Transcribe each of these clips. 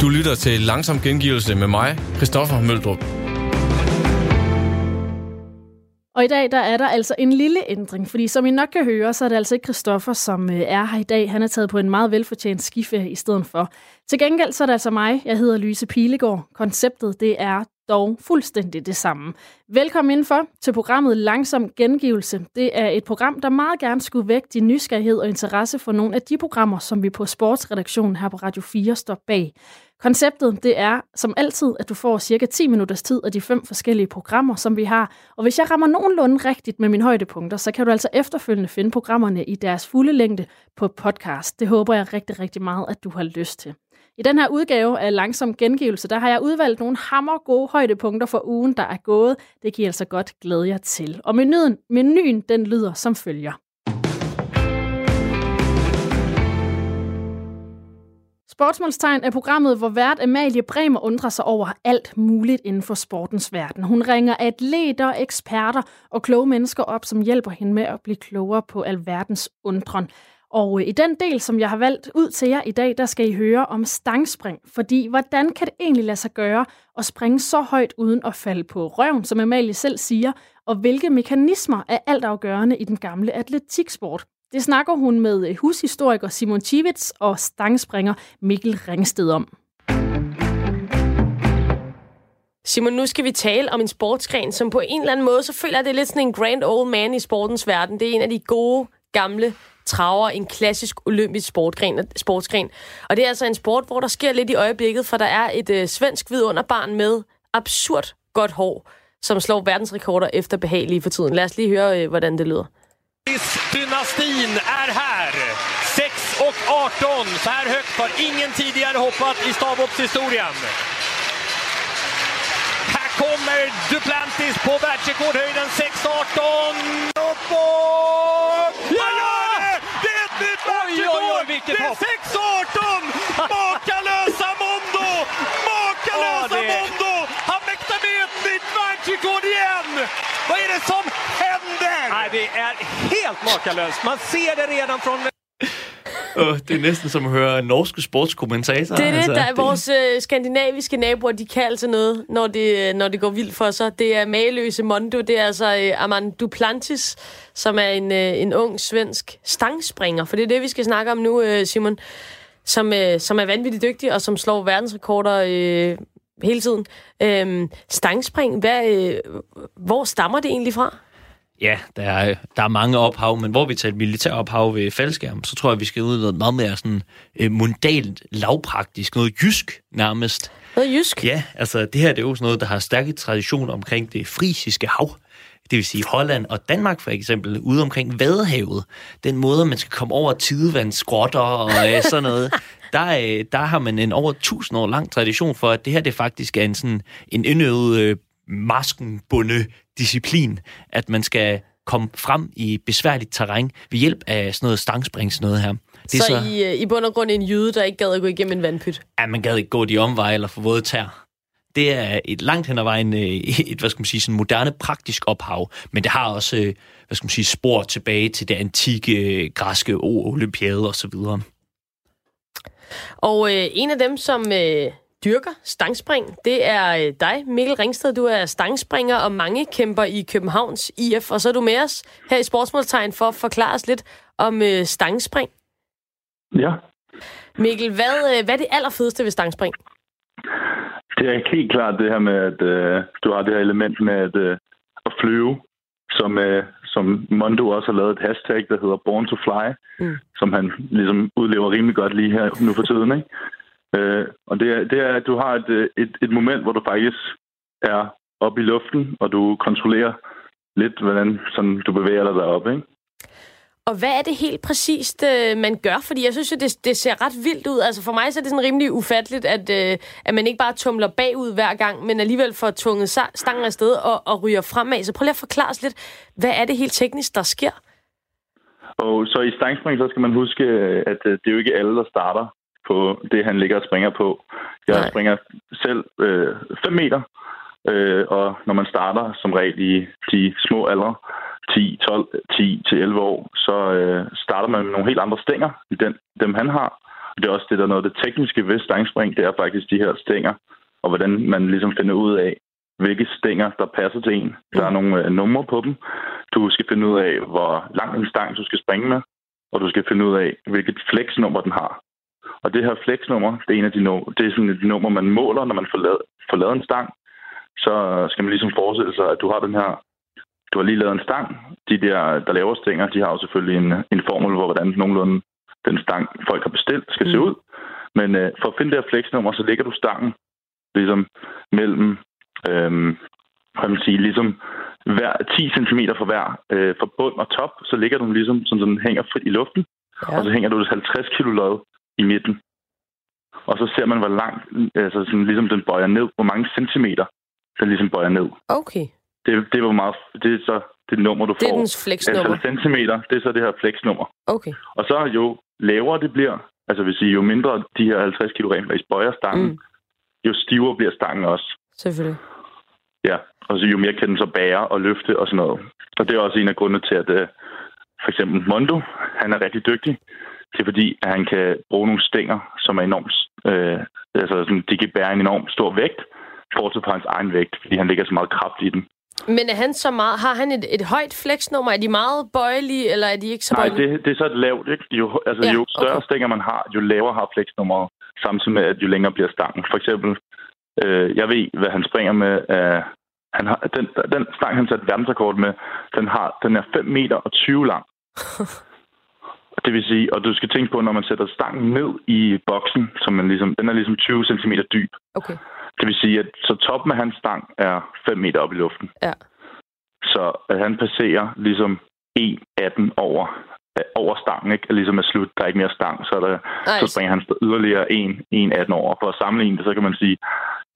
Du lytter til Langsom Gengivelse med mig, Christoffer Møldrup. Og i dag der er der altså en lille ændring, fordi som I nok kan høre, så er det altså ikke Christoffer, som øh, er her i dag. Han er taget på en meget velfortjent skiferie i stedet for. Til gengæld så er det altså mig, jeg hedder Lyse Pilegaard. Konceptet det er dog fuldstændig det samme. Velkommen indenfor til programmet Langsom Gengivelse. Det er et program, der meget gerne skulle vække din nysgerrighed og interesse for nogle af de programmer, som vi på sportsredaktionen her på Radio 4 står bag. Konceptet det er som altid, at du får cirka 10 minutters tid af de fem forskellige programmer, som vi har. Og hvis jeg rammer nogenlunde rigtigt med mine højdepunkter, så kan du altså efterfølgende finde programmerne i deres fulde længde på podcast. Det håber jeg rigtig, rigtig meget, at du har lyst til. I den her udgave af Langsom Gengivelse, der har jeg udvalgt nogle hammer gode højdepunkter for ugen, der er gået. Det kan I altså godt glæde jer til. Og menuen, menuen den lyder som følger. Sportsmålstegn er programmet, hvor vært Amalie Bremer undrer sig over alt muligt inden for sportens verden. Hun ringer atleter, eksperter og kloge mennesker op, som hjælper hende med at blive klogere på alverdens undren. Og øh, i den del, som jeg har valgt ud til jer i dag, der skal I høre om stangspring. Fordi hvordan kan det egentlig lade sig gøre at springe så højt uden at falde på røven, som Amalie selv siger, og hvilke mekanismer er altafgørende i den gamle atletiksport? Det snakker hun med øh, hushistoriker Simon Chivits og stangspringer Mikkel Ringsted om. Simon, nu skal vi tale om en sportsgren, som på en eller anden måde, så føler jeg, det er lidt sådan en grand old man i sportens verden. Det er en af de gode, gamle traver, en klassisk olympisk sportgren, sportsgren. Og det er altså en sport, hvor der sker lidt i øjeblikket, for der er et øh, svensk vidunderbarn med absurd godt hår, som slår verdensrekorder efter behagelige for tiden. Lad os lige høre, øh, hvordan det lyder. Dynastin er her. 6 og 18. Så här högt har ingen tidigare hoppat i stavhoppshistorien. Här kommer Duplantis på världsrekordhöjden 6.18. Uppåt! Ja! Det är ett nytt världsrekord! Det är 6.18! Makalösa Mondo! Makalösa det- Mondo! Han mäktar med ett nytt världsrekord igen! Vad är det som händer? Nej, det er helt makaløst. Man ser det redan från... Åh, det er næsten som at høre norske sportskommentatorer. Det er det, altså. der er vores øh, skandinaviske naboer, de kan altså noget, når det, øh, når det går vildt for sig. Det er mageløse Mondo, det er altså øh, Armand Duplantis, som er en, øh, en ung svensk stangspringer. For det er det, vi skal snakke om nu, øh, Simon, som, øh, som er vanvittigt dygtig, og som slår verdensrekorder øh, hele tiden. Øh, stangspring, hvad, øh, hvor stammer det egentlig fra? Ja, der er, der er mange ophav, men hvor vi tager et militær ophav ved faldskærm, så tror jeg, vi skal ud i noget meget mere sådan øh, mundalt, lavpraktisk, noget jysk nærmest. Noget jysk? Ja, altså det her det er jo sådan noget, der har stærke tradition omkring det frisiske hav. Det vil sige Holland og Danmark for eksempel, ude omkring Vadehavet. Den måde, man skal komme over tidevandsgrotter og øh, sådan noget. Der, øh, der har man en over tusind år lang tradition for, at det her det faktisk er en, sådan, en indøvet øh, maskenbunde disciplin, at man skal komme frem i besværligt terræn ved hjælp af sådan noget stangspring, sådan noget her. Det så, så I, øh, i bund og grund en jyde, der ikke gad at gå igennem en vandpyt? Ja, man gad ikke gå de omveje eller få våde tær. Det er et langt hen ad vejen øh, et, hvad skal man sige, sådan moderne praktisk ophav, men det har også, øh, hvad skal man sige, spor tilbage til det antikke græske olympiade og så videre. Og øh, en af dem, som øh, dyrker stangspring, det er øh, dig, Mikkel Ringsted. Du er stangspringer og mange kæmper i Københavns IF, og så er du med os her i Sportsmålstegn for at forklare os lidt om øh, stangspring. Ja, Mikkel, hvad, øh, hvad er det allerfedeste ved stangspring? det er helt klart det her med, at øh, du har det her element med at, øh, at flyve, som, øh, som Mondo også har lavet et hashtag, der hedder Born to Fly, Mm. mm. som han ligesom udlever rimelig godt lige her nu for tiden. Ikke? Øh, og det er, det er, at du har et, et, et moment, hvor du faktisk er oppe i luften, og du kontrollerer lidt, hvordan sådan, du bevæger dig deroppe. Ikke? Og hvad er det helt præcist, øh, man gør? Fordi jeg synes jo, det, det ser ret vildt ud. Altså for mig så er det sådan rimelig ufatteligt, at, øh, at man ikke bare tumler bagud hver gang, men alligevel får tvunget sa- stangen afsted og, og ryger fremad. Så prøv lige at forklare os lidt, hvad er det helt teknisk, der sker? Og så i stangspring, så skal man huske, at øh, det er jo ikke alle, der starter på det, han ligger og springer på. Jeg Nej. Springer selv 5 meter, øh, og når man starter som regel i de små aldre, 10, 12, 10 til 11 år, så øh, starter man med nogle helt andre stænger, end den, dem han har. Det er også det, der er noget af det tekniske ved stangspring, det er faktisk de her stænger, og hvordan man ligesom finder ud af, hvilke stænger, der passer til en. Der er nogle øh, numre på dem. Du skal finde ud af, hvor lang en stang du skal springe med, og du skal finde ud af, hvilket flexnummer den har. Og det her flexnummer, det er en af de, no- det er sådan et nummer, man måler, når man får lavet, får lavet en stang. Så skal man ligesom forestille sig, at du har den her du har lige lavet en stang. De der, der laver stænger, de har jo selvfølgelig en, en formel, hvor hvordan nogenlunde den stang, folk har bestilt, skal mm. se ud. Men øh, for at finde det her flexnummer, så lægger du stangen ligesom mellem, øh, kan man sige, ligesom hver 10 cm for hver, øh, for bund og top, så ligger du ligesom, sådan, så den hænger frit i luften, ja. og så hænger du et 50 kilo lod i midten. Og så ser man, hvor langt, altså sådan, ligesom den bøjer ned, hvor mange centimeter den ligesom bøjer ned. Okay. Det, det var meget, det er så det nummer, du Det er får. dens flexnummer. Altså centimeter, det er så det her flexnummer. Okay. Og så jo lavere det bliver, altså vil sige, jo mindre de her 50 kg faktisk bøjer stangen, Mm. jo stivere bliver stangen også. Selvfølgelig. Ja, og så jo mere kan den så bære og løfte og sådan noget. Og det er også en af grundene til, at uh, for eksempel Mondo, han er rigtig dygtig. Det er fordi, at han kan bruge nogle stænger, som er enormt, øh, altså sådan, de kan bære en enorm stor vægt, fortsat på hans egen vægt, fordi han lægger så meget kraft i den. Men er han så meget, har han et, et højt flexnummer? Er de meget bøjelige, eller er de ikke så Nej, bøjelige? det, det er så et lavt, ikke? Jo, altså, Ja, jo større okay. stænger man har, jo lavere har flexnummeret, samtidig med, at jo længere bliver stangen. For eksempel, øh, jeg ved, hvad han springer med. Øh, han har, den, den stang, han satte verdensrekord med, den, har, den er 5 meter og 20 lang. Det vil sige, og du skal tænke på, når man sætter stangen ned i boksen, som man ligesom, den er ligesom 20 cm dyb. Okay. Det vil sige, at så toppen af hans stang er 5 meter op i luften. Ja. Så at han passerer ligesom 1,18 over, øh, over stangen, ikke? Ligesom er slut, der er ikke mere stang, så, er der, så springer han yderligere 1,18 over. For at sammenligne det, så kan man sige,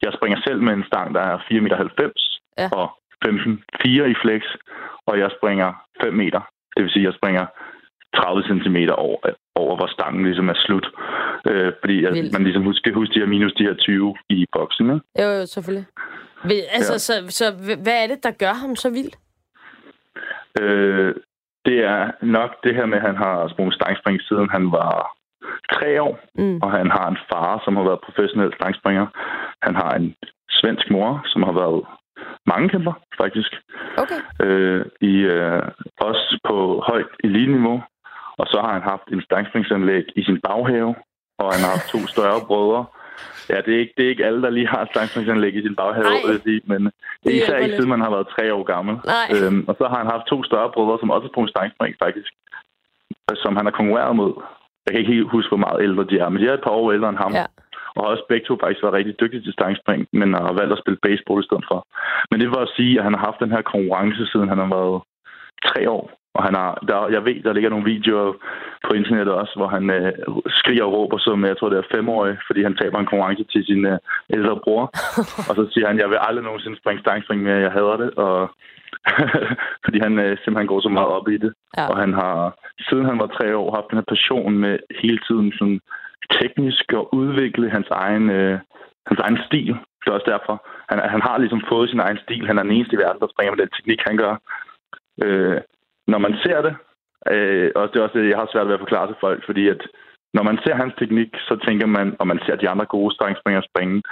jeg springer selv med en stang, der er 4,90 meter Ja. og 15,4 i flex, og jeg springer 5 meter. Det vil sige, at jeg springer 30 cm over, over, hvor stangen ligesom er slut. Øh, fordi at Vildt. man ligesom husker, huske de her minus de her 20 i boksen. Ikke? Jo, jo, selvfølgelig. Altså, Ja. så, så hvad er det, der gør ham så vild? Øh, det er nok det her med, at han har sprunget stangspring siden han var tre år, Mm. og han har en far, som har været professionel stangspringer. Han har en svensk mor, som har været mange kæmper, faktisk. Okay. Øh, i, øh, også på højt elite-niveau. Og så har han haft en stangspringsanlæg i sin baghave, og han har haft to større brødre. Ja, det er, ikke, det er ikke alle, der lige har et stangspringsanlæg i sin baghave, Nej. men det er især ikke siden man har været tre år gammel. Nej. Øhm, og så har han haft to større brødre, som også sprunget stangspring, faktisk, øh, som han har konkurreret mod. Jeg kan ikke helt huske, hvor meget ældre de er, men de er et par år ældre end ham. Ja. Og har også begge to faktisk været rigtig dygtige til stangspring, men har valgt at spille baseball i stedet for. Men det var at sige, at han har haft den her konkurrence, siden han har været tre år. Og han har, der, jeg ved, der ligger nogle videoer på internettet også, hvor han øh, skriger og råber som, jeg tror det er femårig, fordi han taber en konkurrence til sin øh, ældre bror. og så siger han, jeg vil aldrig nogensinde springe stangspring mere, jeg hader det. Og fordi han øh, simpelthen går så meget op i det. Ja. Og han har, siden han var tre år, haft den her passion med hele tiden sådan teknisk at udvikle hans egen, øh, hans egen stil. Det er også derfor, han, han har ligesom fået sin egen stil. Han er den eneste i verden, der springer med den teknik, han gør. Øh, når man ser det, øh, og det er også det, jeg har svært ved at forklare til folk, fordi at når man ser hans teknik, så tænker man, og man ser de andre gode stangspringere springe,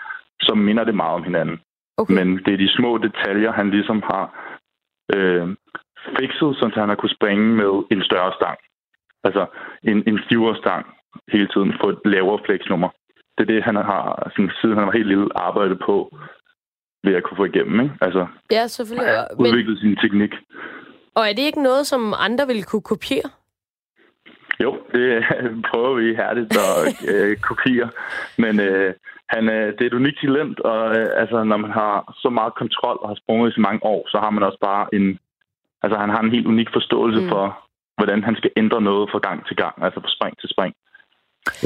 så minder det meget om hinanden. Okay. Men det er de små detaljer, han ligesom har øh, fikset, så han har kunne springe med en større stang. Altså en, en stivere stang hele tiden, få et lavere flexnummer. Det er det, han har, sådan, siden han var helt lille, arbejdet på ved at kunne få igennem. Ikke? Altså Ja, selvfølgelig. Men, udviklet sin teknik. Og er det ikke noget, som andre ville kunne kopiere? Jo, det prøver vi hærdigt at øh, kopiere. Men øh, han, øh, det er et unikt talent, og øh, altså, når man har så meget kontrol og har sprunget i så mange år, så har man også bare en... Altså, han har en helt unik forståelse Mm. for, hvordan han skal ændre noget fra gang til gang, altså fra spring til spring.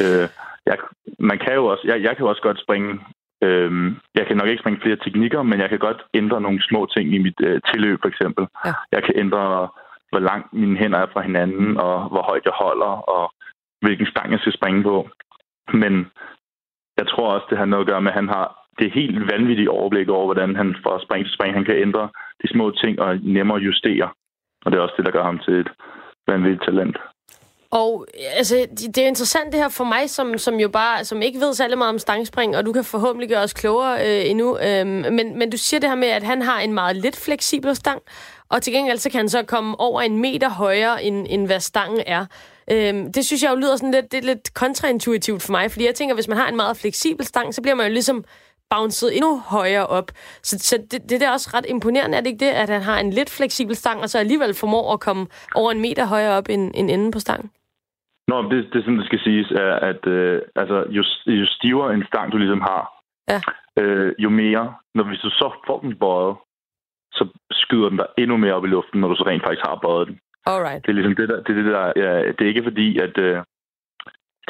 Øh, jeg, man kan jo også, jeg, jeg kan jo også godt springe... Øh, jeg kan nok ikke springe flere teknikker, men jeg kan godt ændre nogle små ting i mit øh, tilløb, for eksempel. Ja. Jeg kan ændre hvor langt mine hænder er fra hinanden, og hvor højt jeg holder, og hvilken stang jeg skal springe på. Men jeg tror også, det har noget at gøre med, at han har det helt vanvittige overblik over, hvordan han fra spring til spring, han kan ændre de små ting og nemmere justere. Og det er også det, der gør ham til et vanvittigt talent. Og altså, det er interessant det her for mig, som, som jo bare som ikke ved særlig meget om stangspring, og du kan forhåbentlig gøre os klogere øh, endnu. Øh, men, men du siger det her med, at han har en meget lidt fleksibel stang, og til gengæld så kan han så komme over en meter højere, end, end hvad stangen er. Øhm, det synes jeg jo lyder sådan lidt, det er lidt kontraintuitivt for mig, fordi jeg tænker, hvis man har en meget fleksibel stang, så bliver man jo ligesom bounced endnu højere op. Så, så det, det er også ret imponerende, er det ikke det, at han har en lidt fleksibel stang, og så alligevel formår at komme over en meter højere op end, end enden på stangen? Nå, det, det er sådan, det skal siges, er, at øh, altså, jo, jo stivere en stang, du ligesom har, Ja. øh, jo mere, når hvis du så får den bøjet, så skyder den dig endnu mere op i luften, når du så rent faktisk har bøjet den. Alright. Det er ligesom det der, det, er det der ja, det er ikke fordi, at øh,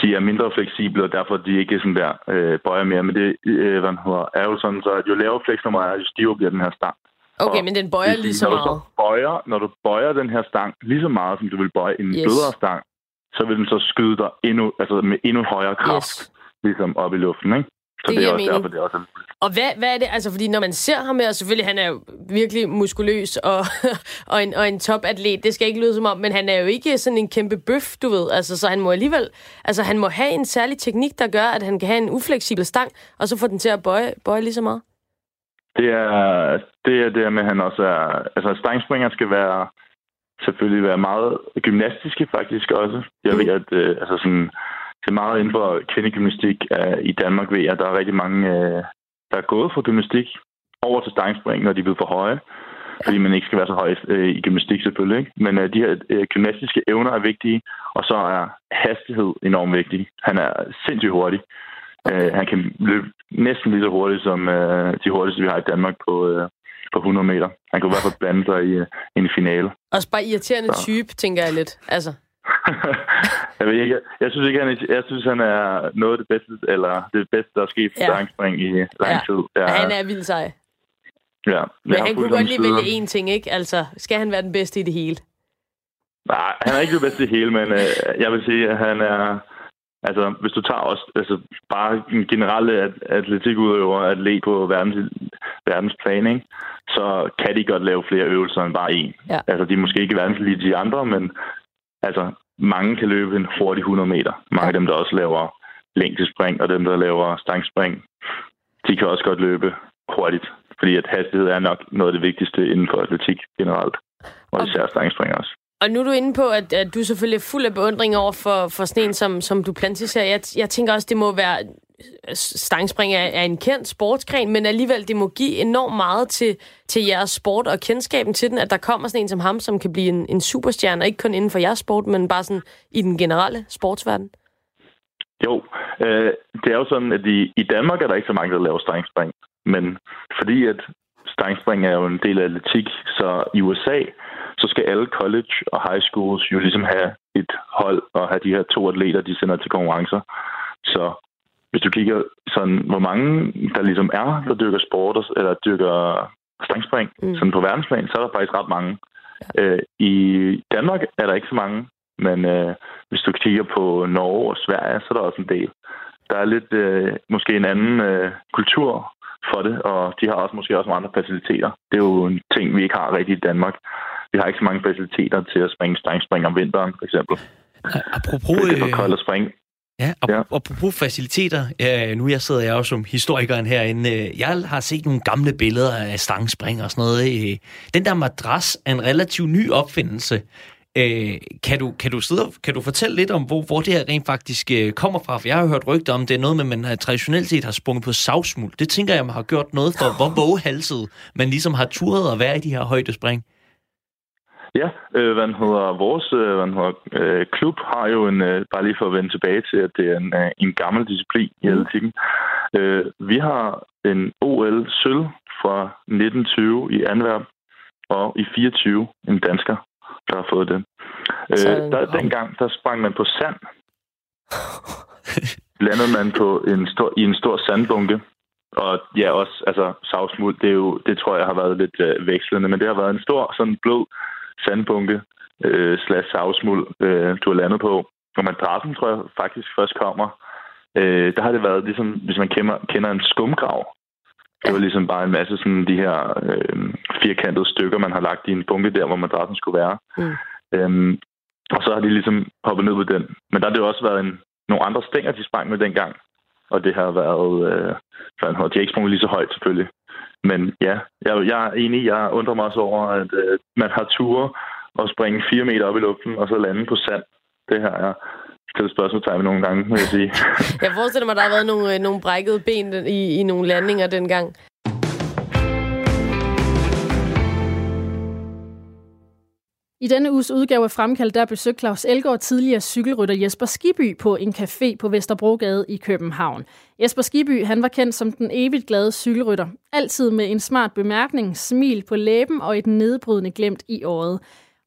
de er mindre fleksible, og derfor de ikke sådan der øh, bøjer mere. Men det øh, hvad hedder, er jo sådan, så at jo lavere fleksnummer er, jo stivere bliver den her stang. Okay, Og men den bøjer lige så når du meget. bøjer, når du bøjer den her stang lige så meget, som du vil bøje en yes. blødere stang, så vil den så skyde dig endnu, altså med endnu højere kraft, Yes. ligesom op i luften, ikke? Så Det det, er også mening. derfor, det er også er Og hvad, hvad er det, altså fordi når man ser ham her, selvfølgelig han er jo virkelig muskuløs og, og, en, og en topatlet, det skal ikke lyde som om, men han er jo ikke sådan en kæmpe bøf, du ved, altså så han må alligevel, altså han må have en særlig teknik, der gør, at han kan have en ufleksibel stang, og så få den til at bøje, bøje lige så meget. Det er det, er det med, at han også er... Altså, stangspringeren skal være selvfølgelig være meget gymnastiske faktisk også. Jeg Mm. ved, at øh, altså sådan, det er meget inden for kvindegymnastik øh, i Danmark ved at der er rigtig mange, øh, der er gået fra gymnastik over til stangspring, når de er blevet for høje. Fordi man ikke skal være så høj øh, i gymnastik selvfølgelig. Ikke? Men øh, de her øh, gymnastiske evner er vigtige, og så er hastighed enormt vigtig. Han er sindssygt hurtig. Øh, han kan løbe næsten lige så hurtigt som øh, de hurtigste, vi har i Danmark på, øh, på 100 meter. Han kan i hvert fald blande sig i øh, en finale. Også bare irriterende Så. type, tænker jeg lidt. Altså, jeg, ved ikke, jeg synes ikke, han er, jeg synes, han er noget af det bedste, eller det bedste, der er sket for Ja. stangspring i lang tid. Ja, han er vildt sej. ja. Men han kunne godt lige vælge én ting, ikke? Altså, skal han være den bedste i det hele? Nej, han er ikke det bedste i hele, men øh, jeg vil sige, at han er... Altså, hvis du tager også altså, bare den generelle at- atletikudøver, atlet på verdens, verdensplan, ikke? så kan de godt lave flere øvelser end bare én. Ja. Altså, de er måske ikke verdens lige de andre, men altså, mange kan løbe en hurtig 100 meter. Mange af dem, der også laver længdespring, og dem, der laver stangspring, de kan også godt løbe hurtigt. Fordi at hastighed er nok noget af det vigtigste inden for atletik generelt. Og Og- især stangspring også. Og nu er du inde på, at, at du selvfølgelig er fuld af beundring over for, for sådan en som, som Duplantis her. Jeg, jeg tænker også, det må være... Øh, stangspring er, er en kendt sportsgren, men alligevel, det må give enormt meget til, til jeres sport og kendskaben til den, at der kommer sådan en som ham, som kan blive en, en superstjerne, ikke kun inden for jeres sport, men bare sådan i den generelle sportsverden. Jo, øh, det er jo sådan, at i, i Danmark er der ikke så mange, der laver stangspring. Men fordi at stangspring er jo en del af atletik, så i USA, så skal alle college og high schools jo ligesom have et hold og have de her to atleter, de sender til konkurrencer. Så hvis du kigger sådan, hvor mange der ligesom er, der dyrker sport, eller dyrker stangspring, Mm. mm. sådan på verdensplan, så er der faktisk ret mange. Ja. Øh, I Danmark er der ikke så mange, men øh, hvis du kigger på Norge og Sverige, så er der også en del. Der er lidt øh, måske en anden øh, kultur for det, og de har også måske også nogle andre faciliteter. Det er jo en ting, vi ikke har rigtigt i Danmark. Vi har ikke så mange faciliteter til at springe stangspring om vinteren, for eksempel. Apropos, Det er for øh, koldt at springe. Ja, og Ja. ja. apropos faciliteter, øh, nu jeg sidder jeg jo som historikeren herinde, øh, jeg har set nogle gamle billeder af stangspring og sådan noget. Øh. Den der madras er en relativt ny opfindelse. Kan, du, kan, du sidde, og- kan du fortælle lidt om, hvor, hvor det her rent faktisk kommer fra? For jeg har hørt rygter om, det er noget med, at man traditionelt set har sprunget på savsmuld. Det tænker jeg, man har gjort noget for, hvor vågehalset man ligesom har turet at være i de her højdespring. Ja, øh, hvad hedder, vores øh, hvad hedder, øh, klub har jo en, øh, bare lige for at vende tilbage til, at det er en, øh, en gammel disciplin i atletikken. Øh, vi har en OL sølv fra 1920 i Antwerp, og i 24 en dansker, der har fået den. Øh, Sådan. der, dengang, der sprang man på sand. Landede man på en stor, i en stor sandbunke. Og ja, også altså, savsmuld, det, er jo, det tror jeg har været lidt øh, vekslende, men det har været en stor, sådan blød sandbunke øh, slash savsmuld, øh, du har landet på. Og madrassen, tror jeg faktisk først kommer. Øh, der har det været ligesom, hvis man kender, kender en skumgrav. Det var ligesom bare en masse sådan de her øh, firkantede stykker, man har lagt i en bunke der, hvor madrassen skulle være. Mm. Øhm, Og så har de ligesom hoppet ned på den. Men der har det jo også været en, nogle andre stænger, de sprang med dengang. Og det har været... Øh, de har ikke sprunget lige så højt, selvfølgelig. Men ja, jeg, jeg er enig. Jeg undrer mig også over, at øh, man har ture og springe fire meter op i luften, og så lande på sand. Det her er stillet spørgsmålstegn nogle gange, må jeg sige. jeg forestiller mig, at der har været nogle, øh, nogle brækkede ben i, i nogle landinger dengang. I denne uges udgave af Fremkald, der besøgte Claus Elgaard tidligere cykelrytter Jesper Skiby på en café på Vesterbrogade i København. Jesper Skiby han var kendt som den evigt glade cykelrytter. Altid med en smart bemærkning, smil på læben og et nedbrydende glemt i året.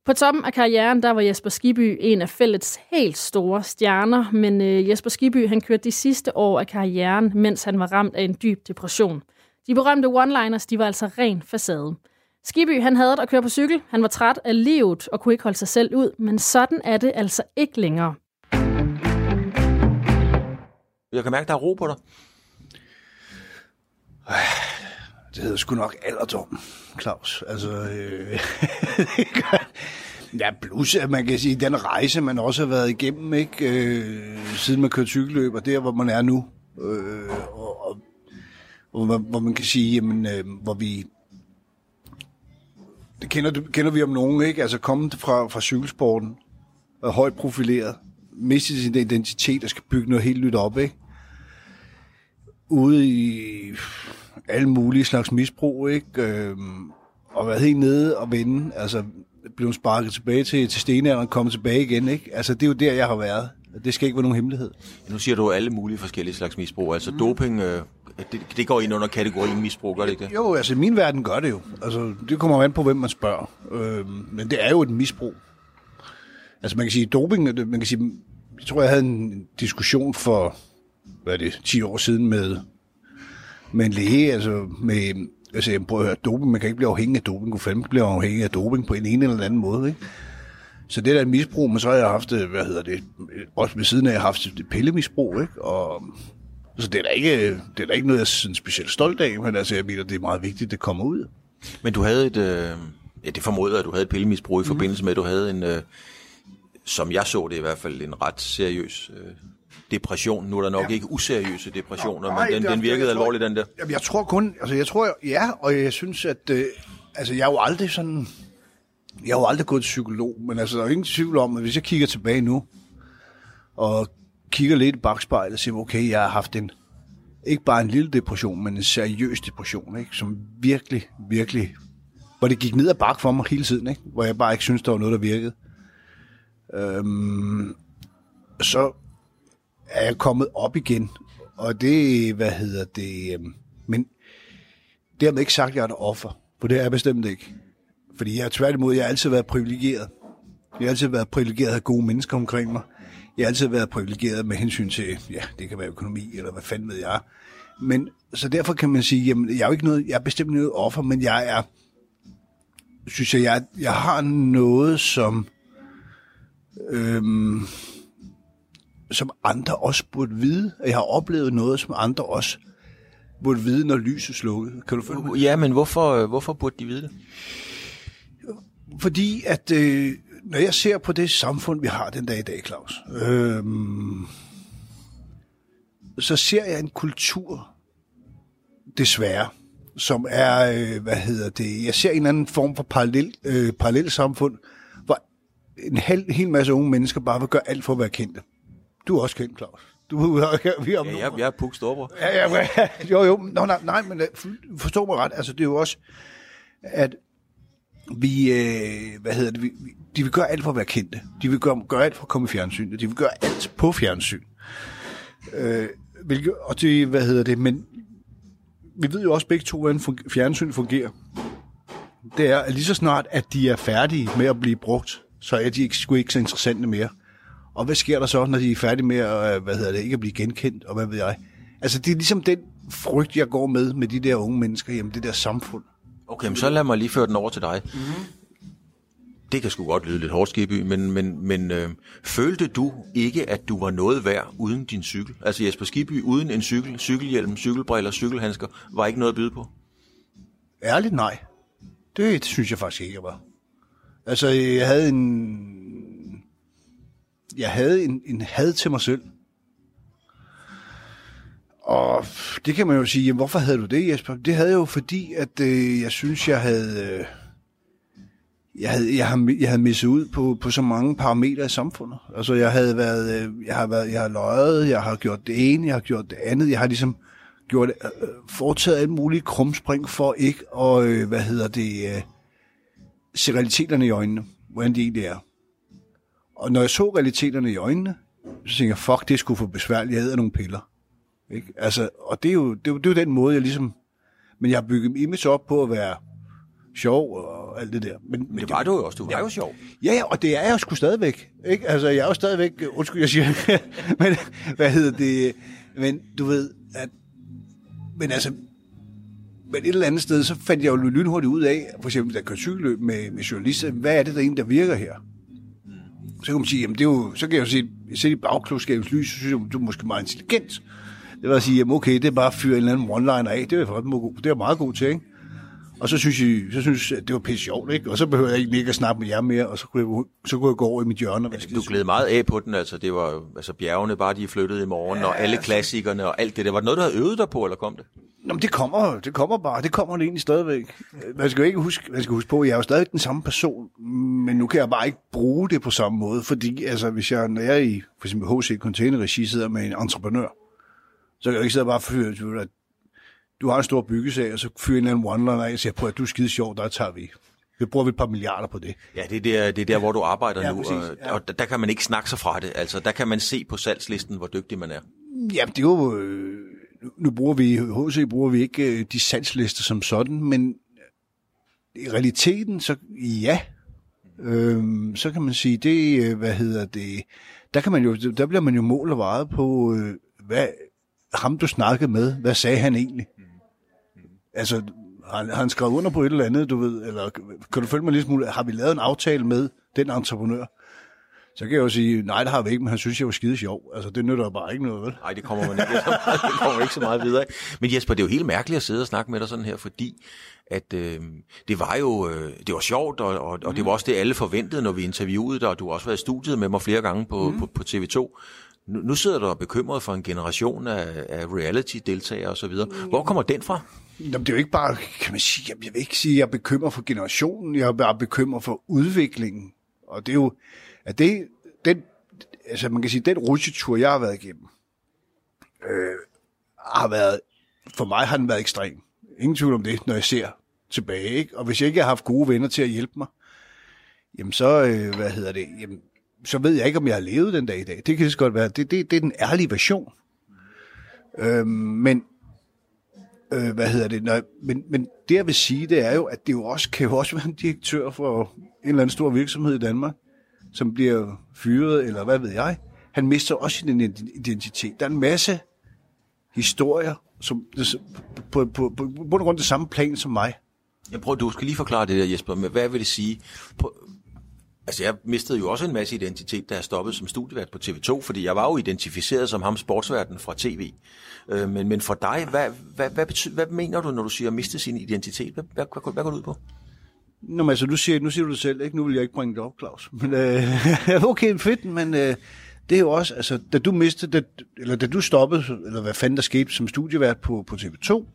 På toppen af karrieren, der var Jesper Skiby en af fællets helt store stjerner, men øh, Jesper Skiby han kørte de sidste år af karrieren, mens han var ramt af en dyb depression. De berømte one-liners, de var altså ren facade. Skiby han havde at køre på cykel, han var træt af livet og kunne ikke holde sig selv ud, men sådan er det altså ikke længere. Jeg kan mærke, der er ro på dig. Det hedder sgu nok alderdom, Claus. Altså, øh, ja, plus at man kan sige, den rejse, man også har været igennem, ikke, øh, siden man kørte cykelløb, og der, hvor man er nu, øh, og, og, og hvor, hvor man kan sige, jamen, øh, hvor vi det kender, kender vi om nogen, ikke? Altså komme fra, fra cykelsporten, og højt profileret, miste sin identitet og skal bygge noget helt nyt op, ikke? Ude i alle mulige slags misbrug, ikke? Øhm, og været helt nede og vende, altså blev sparket tilbage til, til stenalderen og kommet tilbage igen, ikke? Altså det er jo der, jeg har været. Det skal ikke være nogen hemmelighed. Ja, nu siger du alle mulige forskellige slags misbrug. Altså mm. doping, øh, det, det går ind under kategorien misbrug, gør det ikke det? Jo, altså min verden gør det jo. Altså det kommer an på, hvem man spørger. Øh, men det er jo et misbrug. Altså man kan sige, doping, øh, man kan sige, jeg tror, jeg havde en diskussion for, hvad er det, 10 år siden med, med en læge, altså med, altså jeg prøver at høre, doping, man kan ikke blive afhængig af doping, kunne fandme blive afhængig af doping på en ene eller anden måde, ikke? Så det der er et misbrug, men så har jeg haft, øh, hvad hedder det, øh, også ved siden af, jeg har haft et pillemisbrug, ikke? Og, så det er da ikke, det er da ikke noget, jeg er specielt stolt af, men altså, jeg mener, det er meget vigtigt, at det kommer ud. Men du havde et, øh, ja, det formoder at du havde et pillemisbrug i mm. forbindelse med, at du havde en, øh, som jeg så det i hvert fald, en ret seriøs øh, depression. Nu er der nok ja. ikke useriøse depressioner, nej, men den, det, den virkede jeg, alvorligt, den der. Jamen, jeg tror kun, altså jeg tror, ja, og jeg synes, at, øh, altså jeg er jo aldrig sådan, jeg har jo aldrig gået til psykolog, men altså, der er ingen tvivl om, at hvis jeg kigger tilbage nu, og kigger lidt i bagspejlet og siger, okay, jeg har haft en, ikke bare en lille depression, men en seriøs depression, ikke? som virkelig, virkelig, hvor det gik ned ad bak for mig hele tiden, ikke? hvor jeg bare ikke synes der var noget, der virkede. Øhm, så er jeg kommet op igen, og det, hvad hedder det, øhm, men dermed ikke sagt, at jeg er et offer, for det er jeg bestemt ikke. Fordi jeg tværtimod, jeg har altid været privilegeret. Jeg har altid været privilegeret at have gode mennesker omkring mig. Jeg har altid været privilegeret med hensyn til, ja, det kan være økonomi, eller hvad fanden ved jeg. Men, så derfor kan man sige, jamen, jeg er jo ikke noget, jeg er bestemt noget offer, men jeg er, synes jeg, jeg, jeg har noget, som, øhm, som andre også burde vide. Jeg har oplevet noget, som andre også burde vide, når lyset slukkede. Kan du følge mig? Ja, men hvorfor, hvorfor burde de vide det? Fordi at øh, når jeg ser på det samfund, vi har den dag i dag, Claus, øh, så ser jeg en kultur, desværre, som er, øh, hvad hedder det, jeg ser en anden form for parallel, øh, parallel samfund, hvor en hel, hel masse unge mennesker bare vil gøre alt for at være kendte. Du er også kendt, Claus. Du, vi har, ja, jeg, jeg er Puk Storbror. Ja, ja, jo, jo. Nå, nej, nej, men øh, forstå mig ret. Altså, det er jo også, at vi, øh, hvad hedder det, vi, de vil gøre alt for at være kendte. De vil gøre, gøre alt for at komme i fjernsyn. De vil gøre alt på fjernsyn. Øh, hvilket, og det, hvad hedder det, men vi ved jo også begge to, hvordan fjernsyn fungerer. Det er, at lige så snart, at de er færdige med at blive brugt, så er de ikke, sgu ikke så interessante mere. Og hvad sker der så, når de er færdige med at, øh, hvad hedder det, ikke at blive genkendt, og hvad ved jeg? Altså, det er ligesom den frygt, jeg går med, med de der unge mennesker, jamen det der samfund. Okay, men så lad mig lige føre den over til dig. Mm-hmm. Det kan sgu godt lyde lidt hårdt, Skibby, men, men, men øh, følte du ikke, at du var noget værd uden din cykel? Altså Jesper Skibby uden en cykel, cykelhjelm, cykelbriller, cykelhandsker, var ikke noget at byde på? Ærligt nej. Det synes jeg faktisk ikke, jeg var. Altså, jeg havde en... jeg havde en, en had til mig selv. Og det kan man jo sige, jamen, hvorfor havde du det, Jesper? Det havde jeg jo fordi, at øh, jeg synes, jeg havde, øh, jeg havde, jeg havde, jeg havde misset ud på, på så mange parametre i samfundet. Altså, jeg havde været, øh, jeg har været, jeg har løjet, jeg har gjort det ene, jeg har gjort det andet, jeg har ligesom gjort, øh, øh foretaget alle mulige krumspring for ikke at, øh, hvad hedder det, øh, se realiteterne i øjnene, hvordan de egentlig er. Og når jeg så realiteterne i øjnene, så tænkte jeg, fuck, det skulle for besværligt, jeg havde nogle piller. Ikke? Altså, og det er, jo, det, er jo, det er jo den måde, jeg ligesom... Men jeg har bygget mit image op på at være sjov og alt det der. Men, Men det var du jo også. Du var Ja. jo sjov. Ja, ja, og det er jeg sgu stadigvæk. Ikke? Altså, jeg er jo stadigvæk... Undskyld, jeg siger... men hvad hedder det? Men du ved, at... Men altså... Men et eller andet sted, så fandt jeg jo lynhurtigt ud af, for eksempel, jeg kørte cykelløb med, med journalister, hvad er det, der egentlig, der virker her? Så kan man sige, jamen det er jo, så kan jeg jo se, se i bagklodskabens lys, så synes jeg, du er måske meget intelligent. Det var at sige, jamen okay, det er bare at fyre en eller anden one-liner af, det er god- det er jeg meget god til, ikke? Og så synes jeg, så synes jeg, det var pisse sjovt, ikke? Og så behøver jeg ikke, ikke at snakke med jer mere, og så kunne jeg, så kunne jeg gå over i mit hjørne. og være skide Du glædede meget af på den, altså det var altså bjergene bare de er flyttet i morgen, og alle klassikerne og alt det der. Var det noget, du havde øvet dig på, eller kom det? Nå, men det kommer, det kommer bare. Det kommer det egentlig stadigvæk. Man skal jo ikke huske, man skal huske på, at jeg er jo stadig den samme person, men nu kan jeg bare ikke bruge det på samme måde, fordi altså, hvis jeg, når jeg i for eksempel HC Container Regi sidder med en entreprenør, så kan jeg jo ikke sidde og bare fyre, du du har en stor byggesag, og så fyrer en eller anden one-liner af og siger, prøv at du er skide sjov, der tager vi. Vi bruger vi et par milliarder på det. Ja, det er der, det er der hvor du arbejder Ja, nu, præcis, og, ja. og der, der kan man ikke snakke sig fra det. Altså, der kan man se på salgslisten, hvor dygtig man er. Ja, det er jo... Øh, nu- bruger vi, HC bruger vi ikke øh, de salgslister som sådan, men i realiteten, så ja, øhm, så kan man sige, det, øh, hvad hedder det, der, kan man jo, der bliver man jo mål og vejet på, øh, hvad ham du snakkede med, hvad sagde han egentlig? Altså, har han, skrevet under på et eller andet, du ved, eller kan du følge mig lidt smule, har vi lavet en aftale med den entreprenør? Så kan jeg jo sige, nej, det har vi ikke, men han synes, jeg var skide sjov. Altså, det nytter bare ikke noget, vel? Nej, det kommer man ikke så meget, det kommer ikke så meget videre. Men Jesper, det er jo helt mærkeligt at sidde og snakke med dig sådan her, fordi at øh, det var jo øh, det var sjovt, og, og, og det var også det, alle forventede, når vi interviewede dig, og du har også været i studiet med mig flere gange på, mm. på, på TV2. Nu, nu sidder du og bekymret for en generation af, af reality-deltagere osv. Hvor kommer den fra? Jamen, det er jo ikke bare, kan man sige, jeg, jeg vil ikke sige, at jeg er bekymret for generationen, jeg er bare bekymret for udviklingen. Og det er jo, at det, den, altså man kan sige, den rutsjetur, jeg har været igennem, øh, har været, for mig har den været ekstrem. Ingen tvivl om det, når jeg ser tilbage, ikke? Og hvis jeg ikke har haft gode venner til at hjælpe mig, jamen så, øh, hvad hedder det, jamen, så ved jeg ikke, om jeg har levet den dag i dag. Det kan så godt være, det, det, det er den ærlige version. Øh, men øh, hvad hedder det, Nå, men, men det jeg vil sige, det er jo, at det jo også, kan jo også være en direktør for en eller anden stor virksomhed i Danmark, som bliver fyret, eller hvad ved jeg. Han mister også sin identitet. Der er en masse historier, som på, på, på, på på og grund det samme plan som mig. Jeg prøver, du skal lige forklare det der, Jesper, men hvad vil det sige? På, altså, jeg mistede jo også en masse identitet, da jeg stoppede som studievært på TV2, fordi jeg var jo identificeret som ham sportsverden fra tv. Øh, men, men for dig, hvad, hvad, hvad, betyder, hvad mener du, når du siger at miste sin identitet? Hvad, hvad, hvad, hvad går du ud på? Nå, men altså, nu siger, nu siger du det selv, ikke? Nu vil jeg ikke bringe det op, Claus. Men, øh, okay, fedt, men øh, det er jo også, altså, da du mistede, da, eller da du stoppede, eller hvad fanden der skete som studievært på, på TV2,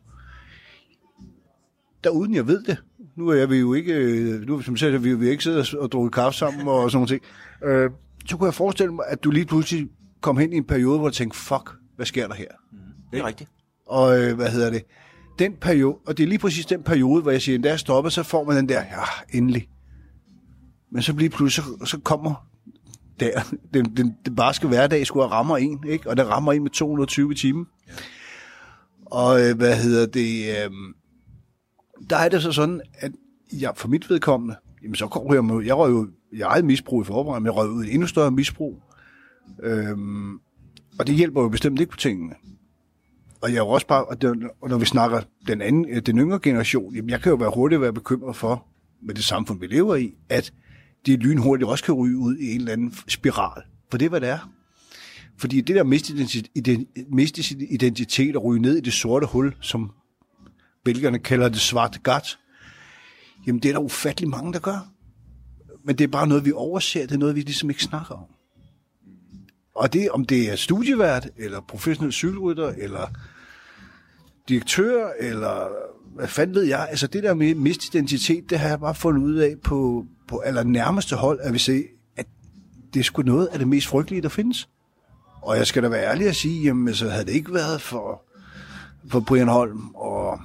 der uden jeg ved det, nu er vi jo ikke, øh, nu som sagt, vi, vi har ikke siddet og drukket kaffe sammen og sådan noget ting, øh, så kunne jeg forestille mig, at du lige pludselig kom hen i en periode, hvor du tænkte, fuck, hvad sker der her? Det er rigtigt. Og øh, hvad hedder det? Den periode, og det er lige præcis den periode, hvor jeg siger, da jeg stopper, så får man den der, ja, endelig. Men så lige pludselig, så, så kommer der, den, den, den barske hverdag skulle rammer en, ikke? Og den rammer en med 220 i timen. Ja. Og øh, hvad hedder det? Øh, der er det så sådan, at jeg for mit vedkommende, jamen så går jeg med, jeg røg jo, jeg ejede misbrug i forvejen, men jeg røg ud i et endnu større misbrug. Øhm, og det hjælper jo bestemt ikke på tingene. Og jeg er jo også bare, og, det, og når vi snakker den, anden, øh, den yngre generation, jamen jeg kan jo være hurtigt være bekymret for, med det samfund, vi lever i, at de lynhurtigt også kan ryge ud i en eller anden spiral. For det er, hvad det er. Fordi det der miste miste sin identitet og ryge ned i det sorte hul, som belgierne kalder det svarte gat, jamen det er der ufattelig mange, der gør. Men det er bare noget, vi overser. Det er noget, vi ligesom ikke snakker om. Og det, om det er studievært, eller professionel cykelrytter, eller direktør, eller hvad fanden ved jeg, altså det der med mistidentitet, det har jeg bare fundet ud af på, på allernærmeste hold, at vi se, at det er sgu noget af det mest frygtelige, der findes. Og jeg skal da være ærlig at sige, jamen så havde det ikke været for, for Brian Holm og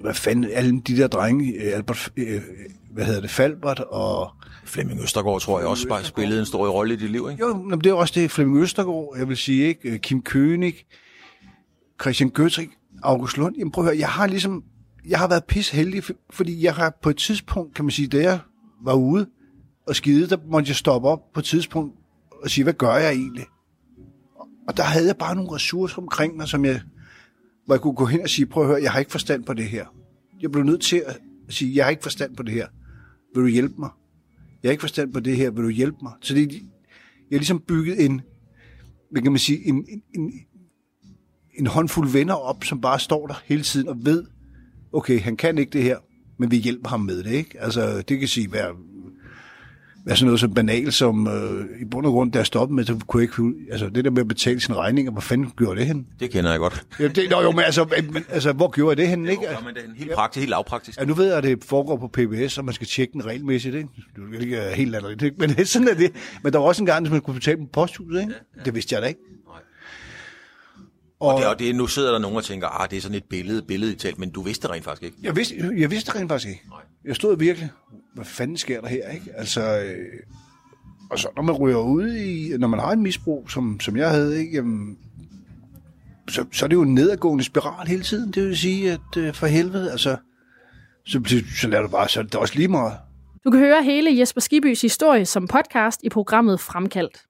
hvad fanden, alle de der drenge, øh, Albert, øh, hvad hedder det, Falbert og... Flemming Østergaard, tror jeg også, bare spillede en stor rolle i dit liv, ikke? Jo, men det er også det, Flemming Østergaard, jeg vil sige, ikke? Øh, Kim König, Christian Gøtrik, August Lund. Jamen prøv at høre, jeg har ligesom, jeg har været pis heldig, fordi jeg har på et tidspunkt, kan man sige, da jeg var ude og skide, der måtte jeg stoppe op på et tidspunkt og sige, hvad gør jeg egentlig? Og der havde jeg bare nogle ressourcer omkring mig, som jeg, hvor jeg kunne gå hen og sige, prøv at høre, jeg har ikke forstand på det her. Jeg blev nødt til at sige, jeg har ikke forstand på det her. Vil du hjælpe mig? Jeg har ikke forstand på det her. Vil du hjælpe mig? Så det, jeg har ligesom bygget en, hvad kan man sige, en, en, en, en håndfuld venner op, som bare står der hele tiden og ved, okay, han kan ikke det her, men vi hjælper ham med det, ikke? Altså, det kan sige være sådan noget så banalt som, øh, i bund og grund, der stoppede med, så kunne jeg ikke, altså det der med at betale sine regninger, hvor fanden gjorde det hen? Det kender jeg godt. Ja, det, nå, jo, men altså, men, altså, hvor gjorde jeg det hen, ikke? Jo, men det er helt praktisk, helt lavpraktisk. Ja, nu ved jeg, at det foregår på PBS, og man skal tjekke den regelmæssigt, ikke? Det er ikke helt latterligt, ikke? Men sådan er det. Men der var også en gang, at man kunne betale på posthuset, ikke? Ja, ja. Det vidste jeg da ikke. Og, og, det, og det, nu sidder der nogen og tænker, ah, det er sådan et billede, billede i talt, men du vidste det rent faktisk ikke. Jeg vidste, jeg vidste det rent faktisk ikke. Nej. Jeg stod virkelig, hvad fanden sker der her, ikke? Altså, øh, og så når man ryger ud i, når man har et misbrug, som, som jeg havde, ikke, jamen, så, så er det jo en nedadgående spiral hele tiden. Det vil sige, at øh, for helvede, altså, så, så lader du bare, så er det også lige meget. Du kan høre hele Jesper Skibys historie som podcast i programmet Fremkaldt.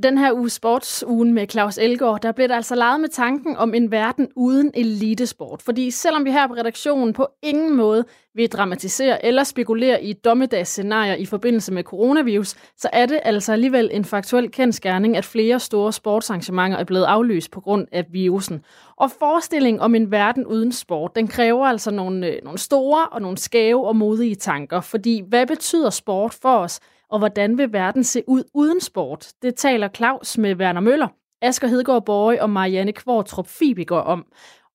I den her uge sportsugen med Claus Elgaard, der blev der altså leget med tanken om en verden uden elitesport. Fordi selvom vi her på redaktionen på ingen måde vil dramatisere eller spekulere i dommedagsscenarier i forbindelse med coronavirus, så er det altså alligevel en faktuel kendskærning, at flere store sportsarrangementer er blevet aflyst på grund af virusen. Og forestillingen om en verden uden sport, den kræver altså nogle, øh, nogle store og nogle skæve og modige tanker. Fordi hvad betyder sport for os? Og hvordan vil verden se ud uden sport? Det taler Claus med Werner Møller, Asger Hedegaard Borge og Marianne Kvartrup Fibiger om.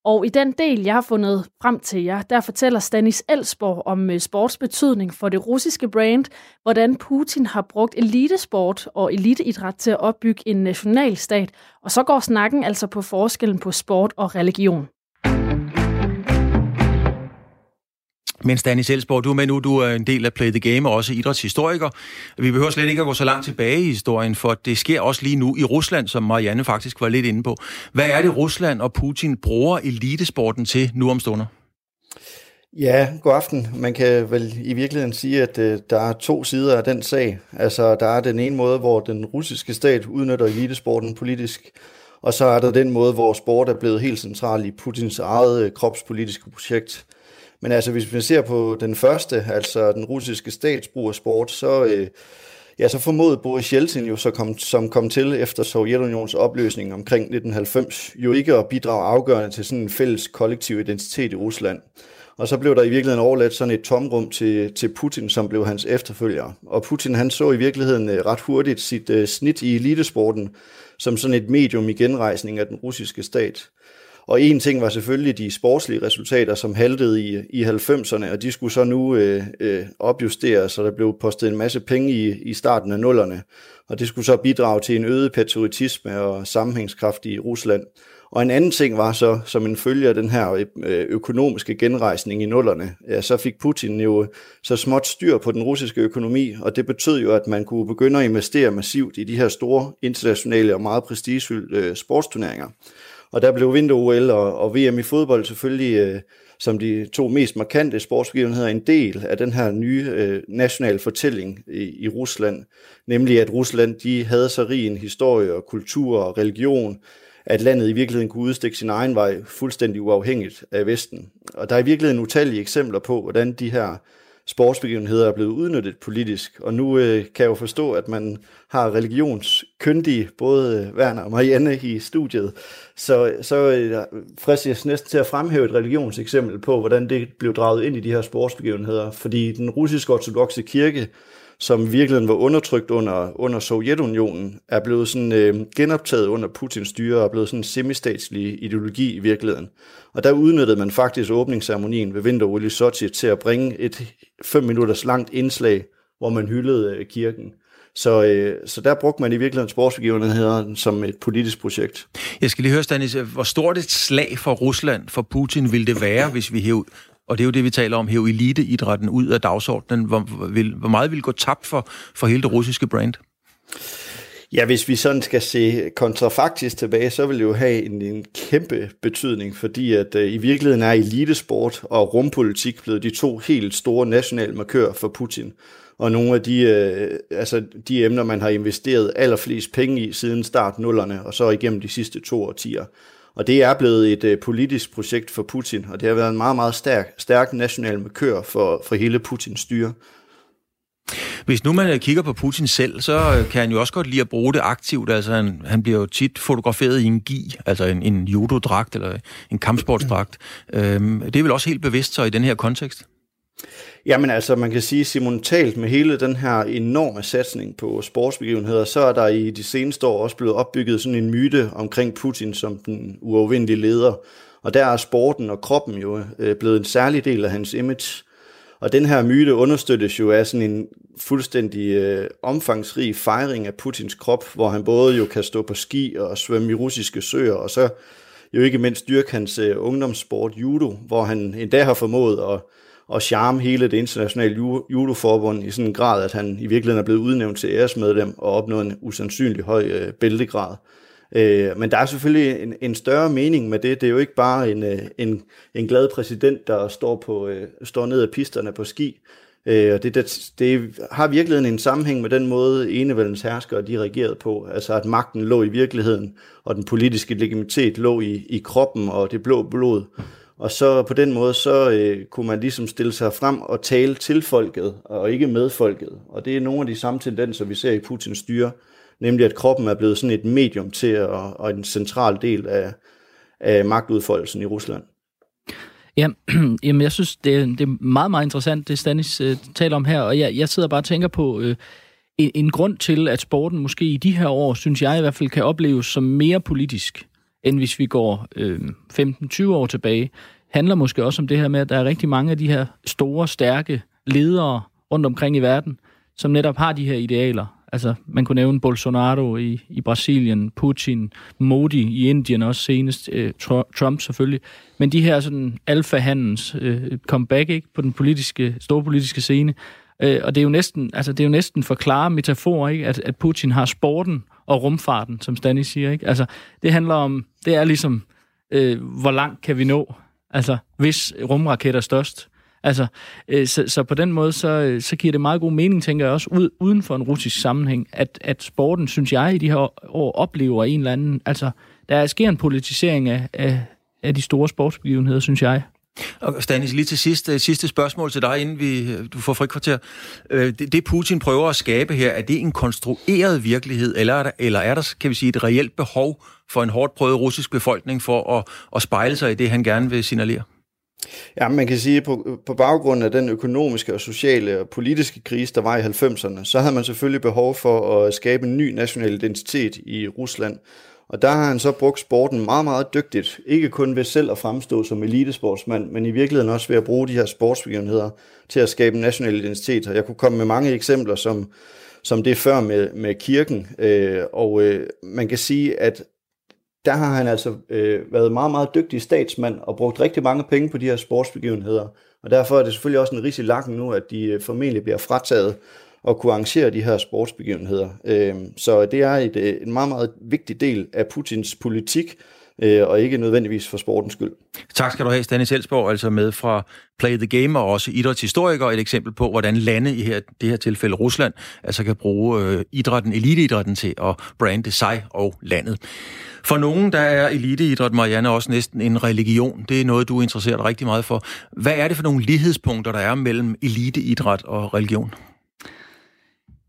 Og i den del, jeg har fundet frem til jer, der fortæller Stanis Elsborg om øh, sportsbetydning for det russiske brand, hvordan Putin har brugt elitesport og eliteidræt til at opbygge en nationalstat, og så går snakken altså på forskellen på sport og religion. Men Danny Selsborg, du er med nu, du er en del af Play the Game og også idrætshistoriker. Vi behøver slet ikke at gå så langt tilbage i historien, for det sker også lige nu i Rusland, som Marianne faktisk var lidt inde på. Hvad er det, Rusland og Putin bruger elitesporten til nu om stunder? Ja, god aften. Man kan vel i virkeligheden sige, at øh, der er to sider af den sag. Altså, der er den ene måde, hvor den russiske stat udnytter elitesporten politisk, og så er der den måde, hvor sport er blevet helt central i Putins eget øh, kropspolitiske projekt. Men altså, hvis vi ser på den første, altså den russiske statsbrug af sport, så, øh, ja, så formodede Boris Yeltsin jo, så kom, som kom til efter Sovjetunions opløsning omkring 1990, jo ikke at bidrage afgørende til sådan en fælles kollektiv identitet i Rusland. Og så blev der i virkeligheden overladt sådan et tomrum til, til Putin, som blev hans efterfølger. Og Putin han så i virkeligheden øh, ret hurtigt sit uh, snit i elitesporten som sådan et medium i genrejsning af den russiske stat. Og en ting var selvfølgelig de sportslige resultater, som haltede i, i 90'erne, og de skulle så nu øh, øh, opjusteres, så der blev postet en masse penge i, i starten af nullerne. Og det skulle så bidrage til en øget patriotisme og sammenhængskraft i Rusland. Og en anden ting var så, som en følge af den her øh, økonomiske genrejsning i nullerne, ja, så fik Putin jo øh, så småt styr på den russiske økonomi, og det betød jo, at man kunne begynde at investere massivt i de her store internationale og meget prestigefyldte øh, sportsturneringer. Og der blev vinter-OL og, og VM i fodbold selvfølgelig øh, som de to mest markante sportsbegivenheder en del af den her nye øh, nationale fortælling i, i Rusland. Nemlig at Rusland de havde så rig en historie og kultur og religion, at landet i virkeligheden kunne udstikke sin egen vej fuldstændig uafhængigt af Vesten. Og der er i virkeligheden utallige eksempler på, hvordan de her sportsbegivenheder er blevet udnyttet politisk. Og nu øh, kan jeg jo forstå, at man har religionskyndige, både øh, Werner og Marianne i studiet. Så, så øh, fristes næsten til at fremhæve et religionseksempel på, hvordan det blev draget ind i de her sportsbegivenheder. Fordi den russiske ortodoxe kirke som virkelig var undertrykt under, under Sovjetunionen, er blevet sådan, øh, genoptaget under Putins styre og er blevet sådan en semistatslig ideologi i virkeligheden. Og der udnyttede man faktisk åbningsceremonien ved vinter i Sochi til at bringe et fem minutters langt indslag, hvor man hyldede øh, kirken. Så, øh, så der brugte man i virkeligheden sportsbegivenheden som et politisk projekt. Jeg skal lige høre, Stanis, hvor stort et slag for Rusland, for Putin, ville det være, hvis vi hævde og det er jo det, vi taler om, hæve eliteidrætten ud af dagsordenen. Hvor, vil, hvor meget vil gå tabt for, for hele det russiske brand? Ja, hvis vi sådan skal se kontrafaktisk tilbage, så vil det jo have en, en kæmpe betydning, fordi at uh, i virkeligheden er elitesport og rumpolitik blevet de to helt store nationale markører for Putin. Og nogle af de, uh, altså de emner, man har investeret allerflest penge i siden start nullerne, og så igennem de sidste to årtier. Og det er blevet et øh, politisk projekt for Putin, og det har været en meget, meget stærk, stærk national markør for, for hele Putins styre. Hvis nu man øh, kigger på Putin selv, så øh, kan han jo også godt lide at bruge det aktivt. Altså han, han bliver jo tit fotograferet i en gi, altså en, en judodragt eller en kampsportsdragt. Øhm, det er vel også helt bevidst så i den her kontekst? Jamen altså, man kan sige simultalt med hele den her enorme satsning på sportsbegivenheder, så er der i de seneste år også blevet opbygget sådan en myte omkring Putin som den uovervindelige leder. Og der er sporten og kroppen jo øh, blevet en særlig del af hans image. Og den her myte understøttes jo af sådan en fuldstændig øh, omfangsrig fejring af Putins krop, hvor han både jo kan stå på ski og svømme i russiske søer, og så jo ikke mindst dyrke hans øh, ungdomssport judo, hvor han endda har formået at og charme hele det internationale judoforbund i sådan en grad, at han i virkeligheden er blevet udnævnt til æresmedlem og opnået en usandsynlig høj øh, bæltegrad. Øh, men der er selvfølgelig en, en større mening med det. Det er jo ikke bare en, øh, en, en glad præsident, der står, på, øh, står ned ad pisterne på ski. Øh, og det, det, det har virkelig en sammenhæng med den måde, enevældens herskere de regerede på. Altså at magten lå i virkeligheden, og den politiske legitimitet lå i, i kroppen og det blå blod. Og så på den måde, så øh, kunne man ligesom stille sig frem og tale til folket, og ikke med folket. Og det er nogle af de samme tendenser, vi ser i Putins styre, nemlig at kroppen er blevet sådan et medium til at, og en central del af, af magtudfoldelsen i Rusland. Ja, jamen jeg synes, det er, det er meget, meget interessant, det Stanis øh, taler om her, og jeg, jeg sidder bare og tænker på øh, en, en grund til, at sporten måske i de her år, synes jeg i hvert fald, kan opleves som mere politisk end hvis vi går øh, 15-20 år tilbage, handler måske også om det her med, at der er rigtig mange af de her store, stærke ledere rundt omkring i verden, som netop har de her idealer. Altså, man kunne nævne Bolsonaro i, i Brasilien, Putin, Modi i Indien også senest, øh, Trump selvfølgelig. Men de her sådan alfa-handens øh, comeback ikke, på den politiske, store politiske scene. Øh, og det er jo næsten, altså, det er jo næsten for klare metafor, ikke, at, at Putin har sporten og rumfarten, som Stanley siger. Ikke? Altså, det handler om, det er ligesom, øh, hvor langt kan vi nå, altså, hvis rumraketter er størst. Altså, øh, så, så på den måde, så, øh, så giver det meget god mening, tænker jeg også, ud, uden for en russisk sammenhæng, at, at sporten, synes jeg, i de her år oplever en eller anden, altså, der sker en politisering af, af, af de store sportsbegivenheder, synes jeg. Og Stanis, lige til sidst, øh, sidste spørgsmål til dig, inden vi, øh, du får frikvarter. Øh, det, det Putin prøver at skabe her, er det en konstrueret virkelighed, eller er, der, eller er der, kan vi sige, et reelt behov for en hårdt prøvet russisk befolkning for at, at spejle sig i det, han gerne vil signalere? Ja, man kan sige, at på, på baggrund af den økonomiske og sociale og politiske krise, der var i 90'erne, så havde man selvfølgelig behov for at skabe en ny national identitet i Rusland. Og der har han så brugt sporten meget, meget dygtigt. Ikke kun ved selv at fremstå som elitesportsmand, men i virkeligheden også ved at bruge de her sportsbegivenheder til at skabe national identitet. Og jeg kunne komme med mange eksempler, som, som det før med, med kirken. Øh, og øh, man kan sige, at der har han altså øh, været meget, meget dygtig statsmand og brugt rigtig mange penge på de her sportsbegivenheder. Og derfor er det selvfølgelig også en rigtig lakken nu, at de øh, formentlig bliver frataget at kunne arrangere de her sportsbegivenheder. Øhm, så det er et, øh, en meget, meget vigtig del af Putins politik, øh, og ikke nødvendigvis for sportens skyld. Tak skal du have, Stanis Elsborg, altså med fra Play the Game, og også idrætshistoriker, et eksempel på, hvordan lande, i her, det her tilfælde Rusland, altså kan bruge øh, idrætten, eliteidrætten til at brande sig og landet. For nogen, der er eliteidræt, Marianne, også næsten en religion. Det er noget, du interesserer dig rigtig meget for. Hvad er det for nogle lighedspunkter, der er mellem eliteidræt og religion?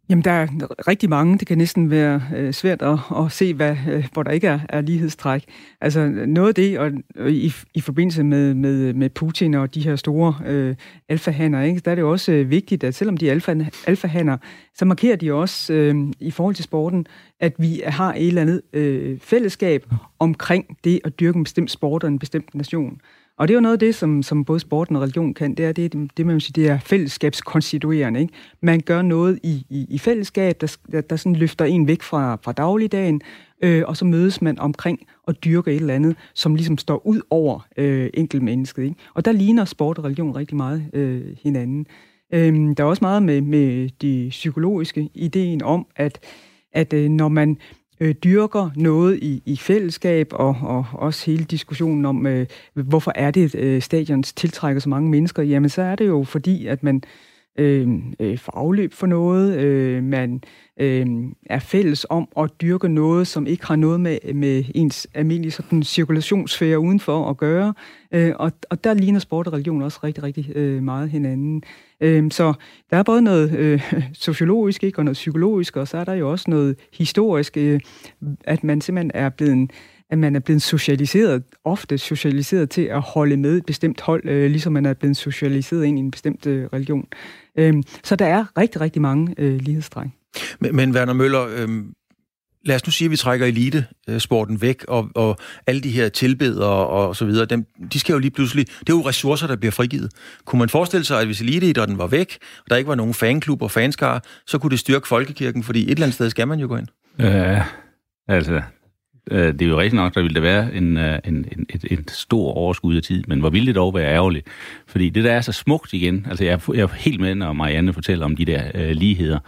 Jamen, der er rigtig mange. Det kan næsten være øh, svært at, at se, hvad, øh, hvor der ikke er, er lighedstræk. Altså, noget af det, og, og i, i forbindelse med, med, med Putin og de her store øh, alfahander, ikke, der er det jo også øh, vigtigt, at selvom de er alfa, alfahander, så markerer de også øh, i forhold til sporten, at vi har et eller andet øh, fællesskab omkring det at dyrke en bestemt sport og en bestemt nation. Og det er jo noget af det, som, som både sporten og religion kan, det er det, det man siger, sige, det er fællesskabskonstituerende. Ikke? Man gør noget i, i, i fællesskab, der, der, der sådan løfter en væk fra, fra dagligdagen, øh, og så mødes man omkring og dyrker et eller andet, som ligesom står ud over øh, enkeltmennesket. Ikke? Og der ligner sport og religion rigtig meget øh, hinanden. Øh, der er også meget med, med de psykologiske ideen om, at, at øh, når man øh, dyrker noget i, i fællesskab, og, og også hele diskussionen om, øh, hvorfor er det, øh, stadions tiltrækker så mange mennesker, jamen så er det jo fordi, at man øh, øh, får afløb for noget, øh, man øh, er fælles om at dyrke noget, som ikke har noget med, med ens almindelige sådan, cirkulationssfære udenfor at gøre. Øh, og, og der ligner sport og religion også rigtig, rigtig øh, meget hinanden. Øhm, så der er både noget øh, sociologisk ikke, og noget psykologisk, og så er der jo også noget historisk, øh, at man simpelthen er blevet at man er blevet socialiseret, ofte socialiseret til at holde med et bestemt hold, øh, ligesom man er blevet socialiseret ind i en bestemt øh, religion. Øh, så der er rigtig, rigtig mange øh, lighedstræk. Men, men Werner Møller, øh, lad os nu sige, at vi trækker elitesporten væk, og, og alle de her tilbedere og så videre, dem, de skal jo lige pludselig, det er jo ressourcer, der bliver frigivet. Kunne man forestille sig, at hvis eliteidrætten var væk, og der ikke var nogen fanklub og fanskar, så kunne det styrke folkekirken, fordi et eller andet sted skal man jo gå ind? Ja, altså, øh, det er jo rigtigt nok, der ville der være en, øh, en, en, et, et stor overskud af tid, men hvor ville det dog være ærgerligt? Fordi det der er så smukt igen, altså jeg, jeg er helt med, når Marianne fortæller om de der øh, ligheder,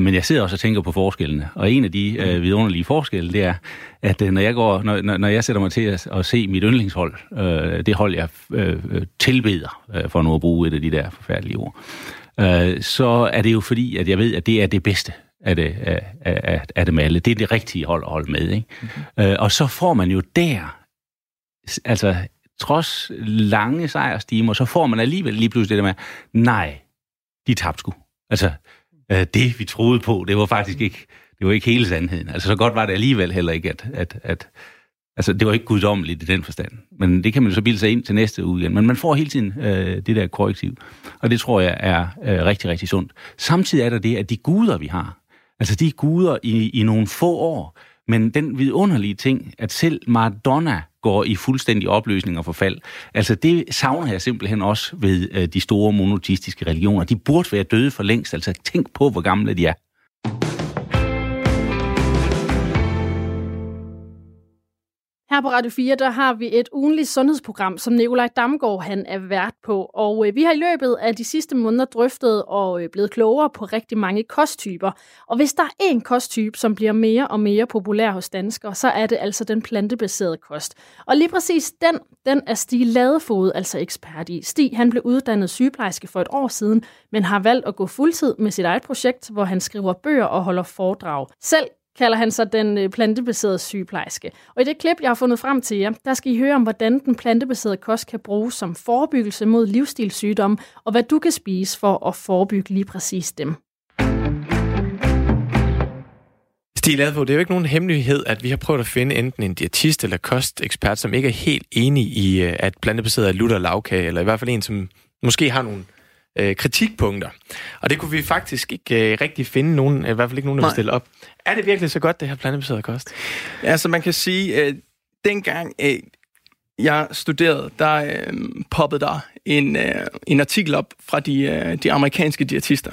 men jeg sidder også og tænker på forskellene. Og en af de øh, vidunderlige forskelle, det er, at øh, når, jeg går, når, når jeg sætter mig til at, at se mit yndlingshold, øh, det hold, jeg øh, tilbeder, øh, for nu at bruge et af de der forfærdelige ord, øh, så er det jo fordi, at jeg ved, at det er det bedste af det, af, af, af dem alle. Det er det rigtige hold at holde med. Ikke? Mm-hmm. Øh, og så får man jo der, altså trods lange sejrstimer, så får man alligevel lige pludselig det der med, nej, de tabte sgu. Altså, øh, det, vi troede på, det var faktisk ikke, det var ikke hele sandheden. Altså, så godt var det alligevel heller ikke, at, at, at altså, det var ikke guddommeligt i den forstand. Men det kan man så bilde sig ind til næste uge igen. Men man får hele tiden øh, det der korrektiv. Og det tror jeg er øh, rigtig, rigtig sundt. Samtidig er der det, at de guder, vi har, altså de guder i, i nogle få år, men den vidunderlige ting, at selv Maradona går i fuldstændig opløsning og forfald, altså det savner jeg simpelthen også ved øh, de store monoteistiske religioner. De burde være døde for længst, altså tænk på, hvor gamle de er. Her på Radio 4, der har vi et ugenligt sundhedsprogram, som Nikolaj Damgaard han er vært på. Og øh, vi har i løbet af de sidste måneder drøftet og øh, blevet klogere på rigtig mange kosttyper. Og hvis der er en kosttype, som bliver mere og mere populær hos danskere, så er det altså den plantebaserede kost. Og lige præcis den, den er Stig Ladefod altså ekspert i. Stig han blev uddannet sygeplejerske for et år siden, men har valgt at gå fuldtid med sit eget projekt, hvor han skriver bøger og holder foredrag. Selv kalder han sig den øh, plantebaserede sygeplejerske. Og i det klip, jeg har fundet frem til jer, der skal I høre om, hvordan den plantebaserede kost kan bruges som forebyggelse mod livsstilssygdomme, og hvad du kan spise for at forebygge lige præcis dem. Stig Ladvo, det er jo ikke nogen hemmelighed, at vi har prøvet at finde enten en diætist eller kostekspert, som ikke er helt enig i, øh, at plantebaseret er lutter lavkage, eller i hvert fald en, som måske har nogle øh, kritikpunkter. Og det kunne vi faktisk ikke øh, rigtig finde nogen, i hvert fald ikke nogen, der vil stille op. Er det virkelig så godt, det her plantebaseret kost? Ja, altså man kan sige, øh, dengang øh, jeg studerede, der øh, poppede der en, øh, en artikel op fra de, øh, de amerikanske diætister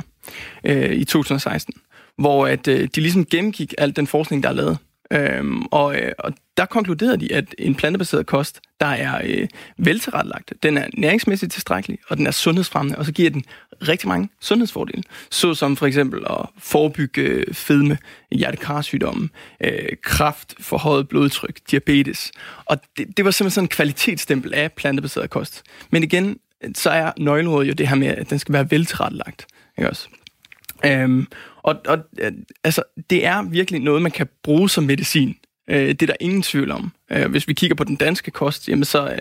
øh, i 2016, hvor at, øh, de ligesom gennemgik al den forskning, der er lavet Øhm, og, øh, og der konkluderede de, at en plantebaseret kost, der er øh, veltilrettelagt, den er næringsmæssigt tilstrækkelig, og den er sundhedsfremmende, og så giver den rigtig mange sundhedsfordele, såsom for eksempel at forebygge øh, fedme, hjertekarsygdomme, øh, kraft, forhøjet blodtryk, diabetes. Og det, det var simpelthen sådan en kvalitetsstempel af plantebaseret kost. Men igen, så er nøgleordet jo det her med, at den skal være veltilrettelagt. Ikke også? Øhm, og og øh, altså, det er virkelig noget, man kan bruge som medicin. Øh, det er der ingen tvivl om. Øh, hvis vi kigger på den danske kost, jamen så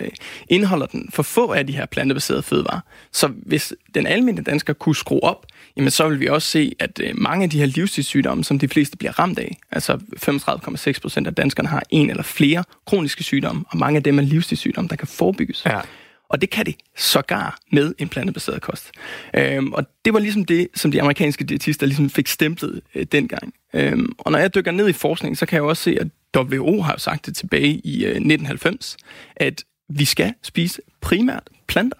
indeholder den for få af de her plantebaserede fødevarer. Så hvis den almindelige dansker kunne skrue op, jamen så vil vi også se, at mange af de her livsstilssygdomme, som de fleste bliver ramt af, altså 35,6 procent af danskerne har en eller flere kroniske sygdomme, og mange af dem er livsstilssygdomme, der kan forebygges. Ja. Og det kan det sågar med en plantebaseret kost. Øhm, og det var ligesom det, som de amerikanske diætister ligesom fik stemplet øh, dengang. Øhm, og når jeg dykker ned i forskningen, så kan jeg også se, at WHO har sagt det tilbage i øh, 1990, at vi skal spise primært planter.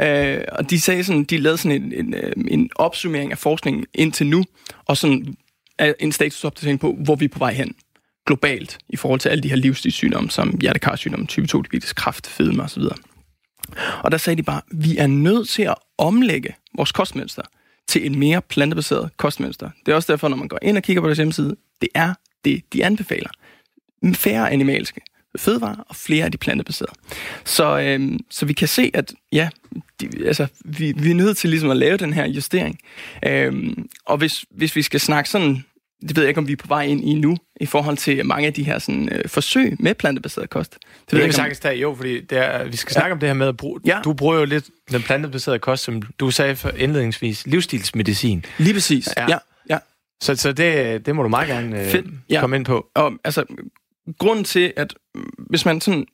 Øh, og de sagde sådan, de lavede sådan en, en, øh, en opsummering af forskningen indtil nu, og sådan en statusopdatering på, hvor vi er på vej hen globalt i forhold til alle de her livsstilssygdomme, som hjertekarsygdomme, type 2 diabetes, kræft, fedme osv. Og der sagde de bare, vi er nødt til at omlægge vores kostmønster til et mere plantebaseret kostmønster. Det er også derfor, når man går ind og kigger på deres hjemmeside, det er det, de anbefaler. Færre animalske fødevarer og flere af de plantebaserede. Så, øhm, så vi kan se, at ja, de, altså, vi, vi er nødt til ligesom at lave den her justering. Øhm, og hvis, hvis vi skal snakke sådan det ved jeg ikke, om vi er på vej ind i nu, i forhold til mange af de her sådan, øh, forsøg med plantebaseret kost. Det, det ved jeg ikke, sagtens tage, jo, fordi det er, vi skal snakke ja. om det her med at bruge... Ja. Du bruger jo lidt den plantebaserede kost, som du sagde for indledningsvis, livsstilsmedicin. Lige præcis, ja. ja. ja. Så, så det, det må du meget gerne øh, ja. komme ind på. Og altså, grunden til, at hvis man sådan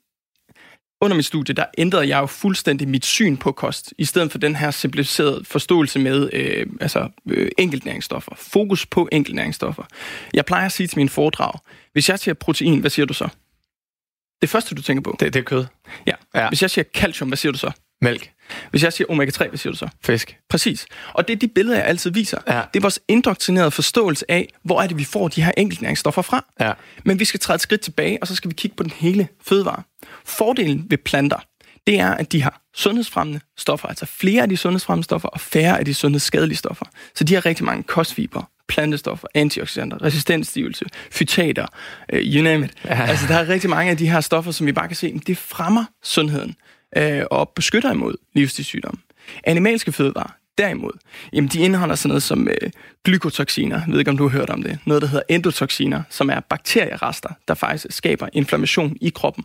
under mit studie, der ændrede jeg jo fuldstændig mit syn på kost, i stedet for den her simplificerede forståelse med øh, altså, øh, enkeltnæringsstoffer. Fokus på enkeltnæringsstoffer. Jeg plejer at sige til mine foredrag, hvis jeg siger protein, hvad siger du så? Det første, du tænker på? Det, det er kød. Ja. ja. Hvis jeg siger calcium, hvad siger du så? Mælk. Hvis jeg siger omega-3, hvad siger du så? Fisk. Præcis. Og det er de billeder, jeg altid viser. Ja. Det er vores indoktrinerede forståelse af, hvor er det, vi får de her enkeltnæringsstoffer fra. Ja. Men vi skal træde et skridt tilbage, og så skal vi kigge på den hele fødevare. Fordelen ved planter, det er, at de har sundhedsfremmende stoffer, altså flere af de sundhedsfremmende stoffer og færre af de sundhedsskadelige stoffer. Så de har rigtig mange kostfiber, plantestoffer, antioxidanter, resistensstivelse, fytater, uh, you name it. Ja. Altså, der er rigtig mange af de her stoffer, som vi bare kan se, det fremmer sundheden øh, og beskytter imod livsstilssygdomme. Animalske fødevarer, derimod, jamen de indeholder sådan noget som øh, glykotoxiner, jeg ved ikke om du har hørt om det, noget der hedder endotoxiner, som er bakterierester, der faktisk skaber inflammation i kroppen.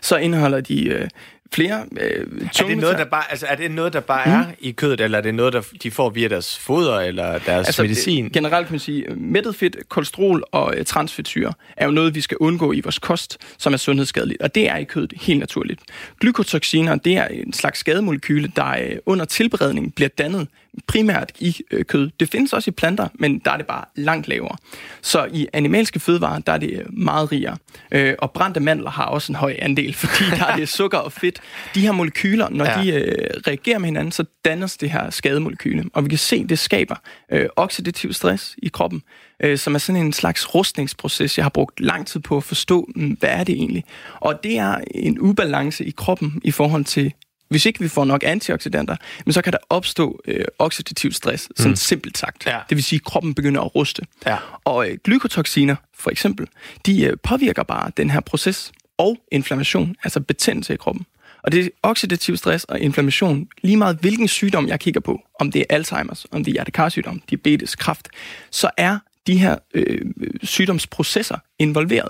Så indeholder de øh, flere øh, er det noget, der bare, altså, er det noget, der bare mm. er i kødet, eller er det noget, der de får via deres foder eller deres altså, medicin? Det, generelt kan man sige, mættet fedt, kolesterol og øh, transfedtsyre er jo noget, vi skal undgå i vores kost, som er sundhedsskadeligt, og det er i kødet helt naturligt. Glykotoxiner, det er en slags skademolekyle, der øh, under tilberedning bliver dannet primært i øh, kød. Det findes også i planter, men der er det bare langt lavere. Så i animalske fødevarer, der er det øh, meget rigere. Øh, og brændte mandler har også en høj andel, fordi der er det sukker og fedt. De her molekyler, når ja. de øh, reagerer med hinanden, så dannes det her skademolekyle. Og vi kan se, det skaber øh, oxidativ stress i kroppen, øh, som er sådan en slags rustningsproces. Jeg har brugt lang tid på at forstå, mm, hvad er det egentlig? Og det er en ubalance i kroppen i forhold til hvis ikke vi får nok antioxidanter, men så kan der opstå øh, oxidativ stress, sådan mm. simpelt sagt. Ja. Det vil sige, at kroppen begynder at ruste. Ja. Og øh, glykotoxiner, for eksempel, de øh, påvirker bare den her proces og inflammation, altså betændelse i kroppen. Og det er oxidativ stress og inflammation, lige meget hvilken sygdom jeg kigger på, om det er Alzheimer's, om det er hjertekarsygdom, diabetes, kræft, så er de her øh, sygdomsprocesser involveret.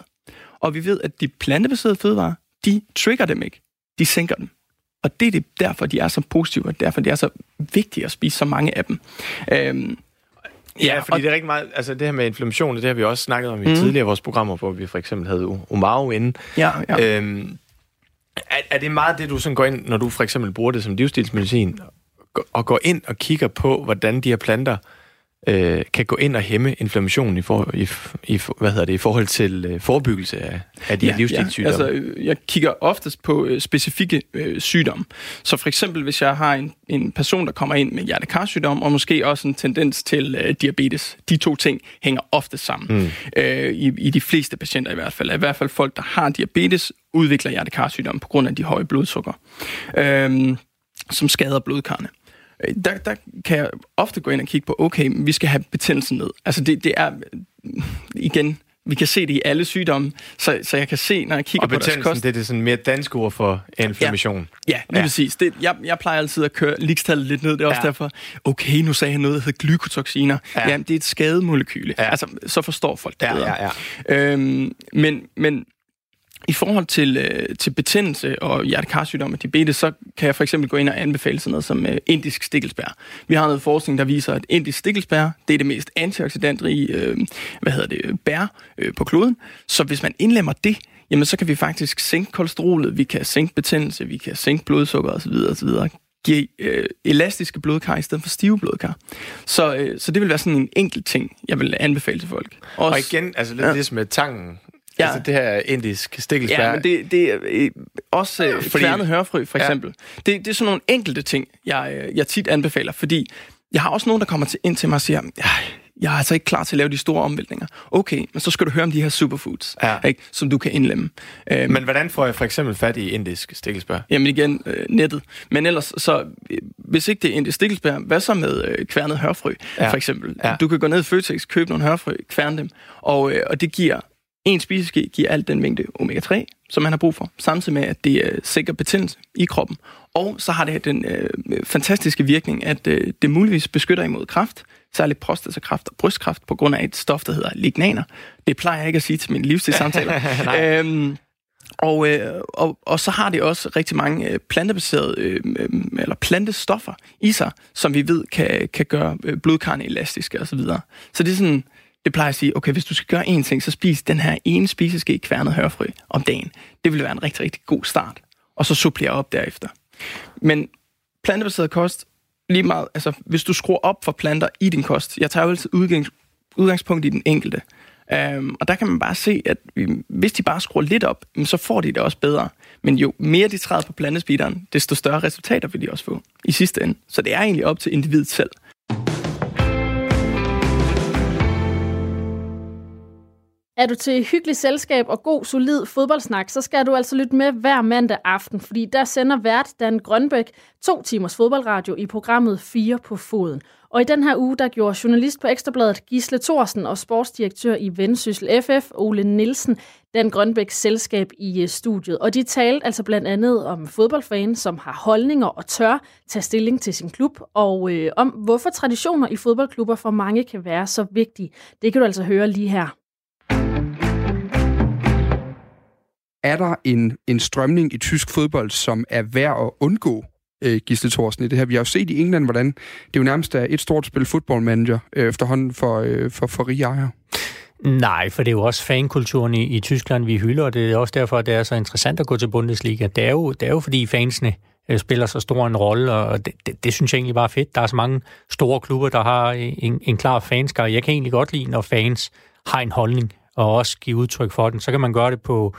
Og vi ved, at de plantebaserede fødevarer, de trigger dem ikke. De sænker dem. Og det er det, derfor, de er så positive, og derfor det er så vigtigt at spise så mange af dem. Øhm, Ja, fordi og... det er rigtig meget, altså det her med inflammation, det har vi også snakket om i mm. tidligere vores programmer, hvor vi for eksempel havde Omaro inde. Ja, ja. Øhm, er, er det meget det, du sådan går ind, når du for eksempel bruger det som livsstilsmedicin, og går ind og kigger på, hvordan de her planter øh, kan gå ind og hæmme inflammationen i, for, i, i, hvad hedder det, i forhold til øh, forebyggelse af, af de ja, livsstilssygdomme? Ja. Altså, øh, jeg kigger oftest på øh, specifikke øh, sygdomme. Så for eksempel, hvis jeg har en, en person, der kommer ind med hjertekarsygdom, og måske også en tendens til øh, diabetes. De to ting hænger ofte sammen. Mm. Øh, i, I de fleste patienter i hvert fald. I hvert fald folk, der har diabetes, udvikler hjertekarsygdom på grund af de høje blodsukker, øh, som skader blodkarne der, der kan jeg ofte gå ind og kigge på, okay, vi skal have betændelsen ned. Altså det, det er, igen, vi kan se det i alle sygdomme, så, så jeg kan se, når jeg kigger og på deres kost... det er det sådan mere dansk ord for inflammation. Ja, ja lige ja. præcis. Det, jeg, jeg plejer altid at køre ligestallet lidt ned. Det er også ja. derfor, okay, nu sagde jeg noget, der hedder glykotoxiner. Ja. Jamen, det er et skademolekyle. Ja. Altså, så forstår folk det ja, bedre. Ja, ja. Øhm, men, men i forhold til, øh, til betændelse og hjertekarsygdom og diabetes, så kan jeg for eksempel gå ind og anbefale sådan noget som øh, indisk stikkelsbær. Vi har noget forskning, der viser, at indisk stikkelsbær, det er det mest antioxidantrige øh, hvad hedder det, bær øh, på kloden. Så hvis man indlemmer det, jamen så kan vi faktisk sænke kolesterolet, vi kan sænke betændelse, vi kan sænke blodsukker osv. osv give øh, elastiske blodkar i stedet for stive blodkar. Så, øh, så det vil være sådan en enkelt ting, jeg vil anbefale til folk. Også, og igen, altså lidt ja. ligesom med tangen, Ja. Altså det her indisk stikkelsbær. Ja, men det, det er øh, også øh, fordi... kværnet hørfrø, for eksempel. Ja. Det, det er sådan nogle enkelte ting, jeg, øh, jeg tit anbefaler, fordi jeg har også nogen, der kommer til, ind til mig og siger, jeg er altså ikke klar til at lave de store omvæltninger. Okay, men så skal du høre om de her superfoods, ja. ikke, som du kan indlemme. Øhm, men hvordan får jeg for eksempel fat i indisk stikkelsbær? Jamen igen, øh, nettet. Men ellers, så øh, hvis ikke det er indisk stikkelsbær, hvad så med øh, kværnet hørfrø, ja. for eksempel? Ja. Du kan gå ned i Føtex, købe nogle hørfrø, kværne dem, og, øh, og det giver en spiseske giver alt den mængde omega-3, som man har brug for, samtidig med, at det er sikker betændelse i kroppen. Og så har det den øh, fantastiske virkning, at øh, det muligvis beskytter imod kræft, særligt prostatakræft og brystkræft, på grund af et stof, der hedder lignaner. Det plejer jeg ikke at sige til mine livsstilssamtaler. øhm, og, øh, og, og så har det også rigtig mange øh, plantebaserede øh, øh, eller plantestoffer i sig, som vi ved kan, kan gøre øh, blodkarne elastiske osv. Så, videre. så det er sådan det plejer at sige, okay, hvis du skal gøre én ting, så spis den her ene spiseske kværnet hørfrø om dagen. Det vil være en rigtig, rigtig god start. Og så supplerer op derefter. Men plantebaseret kost, lige meget, altså hvis du skruer op for planter i din kost, jeg tager jo altid udgangs, udgangspunkt i den enkelte. Um, og der kan man bare se, at hvis de bare skruer lidt op, så får de det også bedre. Men jo mere de træder på plantespideren, desto større resultater vil de også få i sidste ende. Så det er egentlig op til individet selv. Er du til hyggelig selskab og god, solid fodboldsnak, så skal du altså lytte med hver mandag aften, fordi der sender vært Dan Grønbæk to timers fodboldradio i programmet 4 på foden. Og i den her uge, der gjorde journalist på Ekstrabladet Gisle Thorsen og sportsdirektør i Vendsyssel FF, Ole Nielsen, Dan Grønbæks selskab i øh, studiet. Og de talte altså blandt andet om fodboldfans, som har holdninger og tør tage stilling til sin klub, og øh, om hvorfor traditioner i fodboldklubber for mange kan være så vigtige. Det kan du altså høre lige her. Er der en, en strømning i tysk fodbold, som er værd at undgå, øh, Gisle Thorsen, i det her. Vi har jo set i England, hvordan det jo nærmest er et stort spil fodboldmanager øh, efterhånden for, øh, for, for rige ejere. Nej, for det er jo også fankulturen i, i Tyskland, vi hylder, og det er også derfor, at det er så interessant at gå til Bundesliga. Det er jo, det er jo fordi fansene øh, spiller så stor en rolle, og det, det, det synes jeg egentlig bare er fedt. Der er så mange store klubber, der har en, en klar fanskar. Jeg kan egentlig godt lide, når fans har en holdning, og også give udtryk for den. Så kan man gøre det på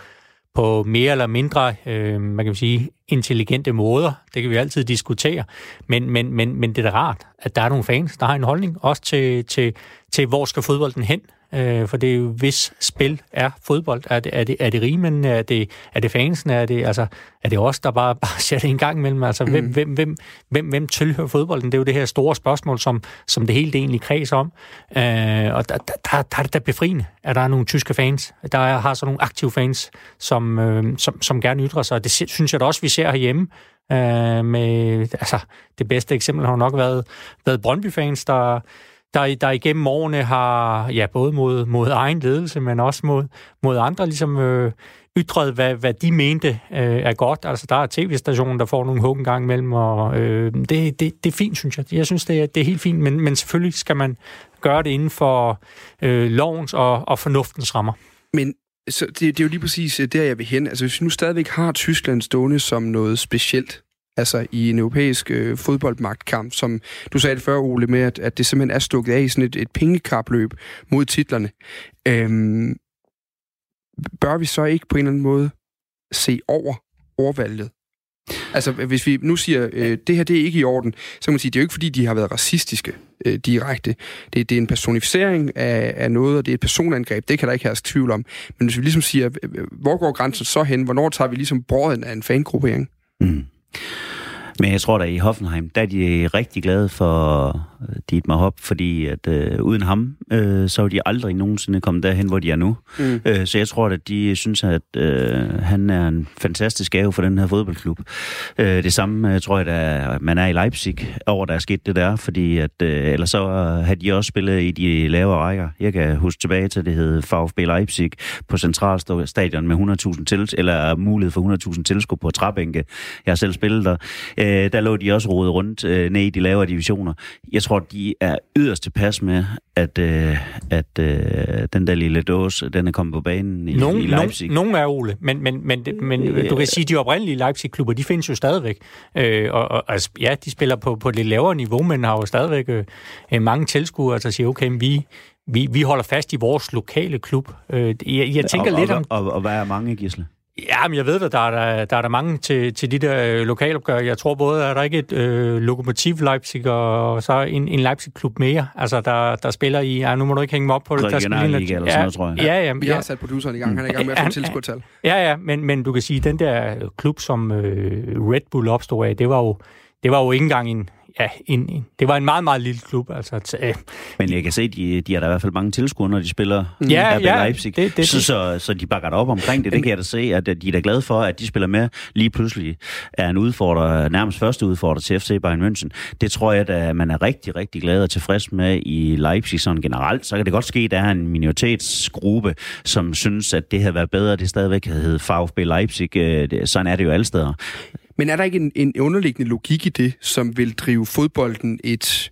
på mere eller mindre, øh, man kan sige, intelligente måder. Det kan vi altid diskutere. Men, men, men, men det er da rart, at der er nogle fans, der har en holdning, også til, til, til hvor skal fodbolden hen. Øh, for det er jo, hvis spil er fodbold, er det, er det, er det rimen, er det, er det fansen, er det, altså, er det os, der bare, bare ser det en gang imellem? Altså, mm. hvem, hvem, hvem, hvem, hvem tilhører fodbolden? Det er jo det her store spørgsmål, som, som det hele egentlig kredser om. Øh, og der, der, der, der er det da befriende, at der er nogle tyske fans. Der er, har så nogle aktive fans, som, øh, som, som gerne ytrer sig. Det synes jeg da også, vi især herhjemme. Øh, med, altså, det bedste eksempel har nok været, været Brøndby-fans, der der, der igennem årene har, ja, både mod, mod egen ledelse, men også mod, mod andre, ligesom øh, ytret, hvad, hvad de mente øh, er godt. Altså, der er tv-stationen, der får nogle hug en gang imellem, og øh, det, det, det er fint, synes jeg. Jeg synes, det er, det er helt fint, men, men selvfølgelig skal man gøre det inden for øh, lovens og, og fornuftens rammer. Men så det, det er jo lige præcis øh, der, jeg vil hen. Altså, hvis vi nu stadigvæk har Tyskland stående som noget specielt, altså i en europæisk øh, fodboldmagtkamp, som du sagde det før, Ole, med, at, at det simpelthen er stukket af i sådan et, et pengekapløb mod titlerne. Øhm, bør vi så ikke på en eller anden måde se over ordvalget Altså, hvis vi nu siger, øh, det her det er ikke i orden, så kan man sige, det er jo ikke fordi, de har været racistiske øh, direkte. Det, det er en personificering af, af noget, og det er et personangreb. Det kan der ikke herske tvivl om. Men hvis vi ligesom siger, øh, øh hvor går grænsen så hen? Hvornår tager vi ligesom brøden af en fangruppering? Mm. Men jeg tror da i Hoffenheim, der er de rigtig glade for øh, Dietmar Hopp, fordi at øh, uden ham, øh, så er de aldrig nogensinde kommet derhen, hvor de er nu. Mm. Øh, så jeg tror at de synes, at øh, han er en fantastisk gave for den her fodboldklub. Øh, det samme øh, tror jeg, at man er i Leipzig over, der er sket det der, fordi at, øh, ellers så har de også spillet i de lavere rækker. Jeg kan huske tilbage til, det hed VfB Leipzig på centralstadion med 100.000 til, eller mulighed for 100.000 tilskud på træbænke. Jeg har selv spillet der. Øh, der lå de også rodet rundt øh, ned i de lavere divisioner. Jeg tror, de er yderst tilpas med, at, øh, at øh, den der lille dåse, den er kommet på banen i, nogen, i Leipzig. Nogen, nogen er, Ole, men, men, men, men øh, du kan sige, at de oprindelige Leipzig-klubber, de findes jo stadigvæk. Øh, og, og altså, ja, de spiller på, på et lidt lavere niveau, men har jo stadigvæk øh, mange tilskuere, der siger, okay, vi, vi, vi holder fast i vores lokale klub. Øh, jeg, jeg tænker og, lidt om... Og, og, og hvad er mange, Gisle? Ja, men jeg ved, at der er der, der, er der mange til, til de der øh, lokalopgør. Jeg tror både, at der er ikke et øh, lokomotiv Leipzig, og så en, en Leipzig-klub mere, altså der, der spiller i... Ja, nu må du ikke hænge mig op på det. Der spiller eller sådan ja, noget, tror jeg. Ja, ja, Vi ja. har sat produceren i gang. Han er i gang med at få tilskudtal. Ja, ja, men, men du kan sige, at den der klub, som øh, Red Bull opstod af, det var jo, det var jo ikke engang en, ja, en, en, det var en meget, meget lille klub. Altså, t- øh. Men jeg kan se, de, de har da i hvert fald mange tilskuere, når de spiller Ja, RB ja, Leipzig. det- det- så, så, så de bakker dig op omkring det. Det kan jeg da se, at de er da glade for, at de spiller med. Lige pludselig er en udfordrer, nærmest første udfordrer til FC Bayern München. Det tror jeg, at man er rigtig, rigtig glad og tilfreds med i Leipzig sådan generelt. Så kan det godt ske, at der er en minoritetsgruppe, som synes, at det havde været bedre, at det stadigvæk havde heddet VfB Leipzig. Øh, det- Sådan er det jo alle steder. Men er der ikke en, en underliggende logik i det, som vil drive fodbolden et...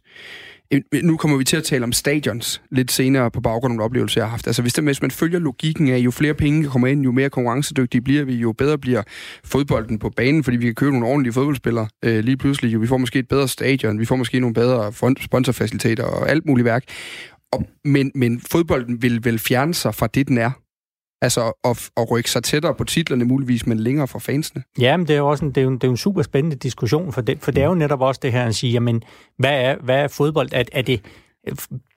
Nu kommer vi til at tale om stadions lidt senere på baggrund af nogle oplevelser, jeg har haft. Altså hvis, det, hvis man følger logikken af, jo flere penge kommer ind, jo mere konkurrencedygtige bliver vi, jo bedre bliver fodbolden på banen, fordi vi kan købe nogle ordentlige fodboldspillere øh, lige pludselig. Jo, vi får måske et bedre stadion, vi får måske nogle bedre sponsorfaciliteter og alt muligt værk. Og, men, men fodbolden vil vel fjerne sig fra det, den er. Altså at, at rykke sig tættere på titlerne muligvis, men længere fra fansene. Ja, men det er jo også en, det er jo en, det er jo en super spændende diskussion, for det, for det er jo netop også det her at sige, jamen, hvad er, hvad er fodbold? Er, er det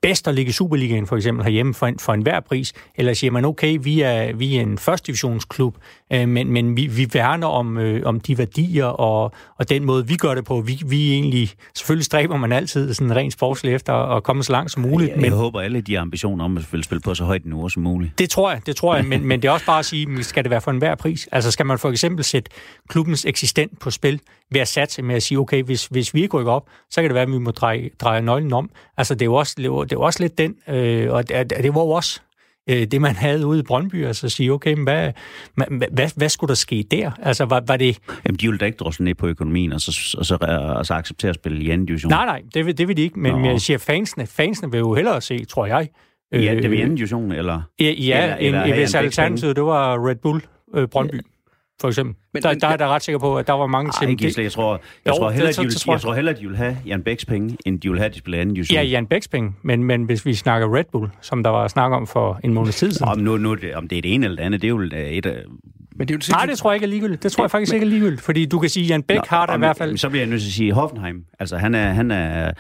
bedst at ligge i Superligaen for eksempel herhjemme for, en, for enhver pris, eller siger man, okay, vi er, vi er en første divisionsklub, øh, men, men vi, vi værner om, øh, om de værdier og, og den måde, vi gør det på. Vi, vi egentlig, selvfølgelig stræber man altid sådan rent sportsligt efter at komme så langt som muligt. Jeg, jeg håber alle, de ambitioner om at spille spille på så højt niveau som muligt. Det tror jeg, det tror jeg, men, men det er også bare at sige, skal det være for enhver pris? Altså skal man for eksempel sætte klubbens eksistent på spil ved at satse med at sige, okay, hvis, hvis vi ikke rykker op, så kan det være, at vi må dreje, dreje nøglen om. Altså det er jo også, det jo også lidt den, øh, og det, det var jo også øh, det, man havde ude i Brøndby, altså at sige, okay, men hvad, hvad, hvad, hvad skulle der ske der? Altså var, var det... Jamen, de vil da ikke drosle ned på økonomien, og så, og så, og så acceptere at spille i anden division. Nej, nej, det vil, det vil de ikke, men, Nå. jeg siger, fansene, fansene vil jo hellere se, tror jeg. Ja, det øh, vil i anden division, eller? Ja, ja eller, en, eller hvis alternativet, det var Red Bull øh, Brøndby, for eksempel. Men, der, der er da ret sikker på, at der var mange til... Gisle, jeg tror, jeg, Jo, tror det- hellere, så- de vil, tror jeg jeg- tror hellere, de vil have Jan Bæks penge, end de vil have, at de spiller anden division. Ja, Jan Bæks penge, men, men hvis vi snakker Red Bull, som der var snak om for en måned tid siden. Om, nu, nu, det- om det er det ene eller det andet, det er jo et af... Men det er jo Nej, det tror jeg ikke er ligegyldigt. Det tror jeg faktisk ikke er ligegyldigt, fordi du kan sige, at Jan Bæk har der i hvert fald... Så bliver jeg nødt til at sige Hoffenheim. Altså, han er, han er,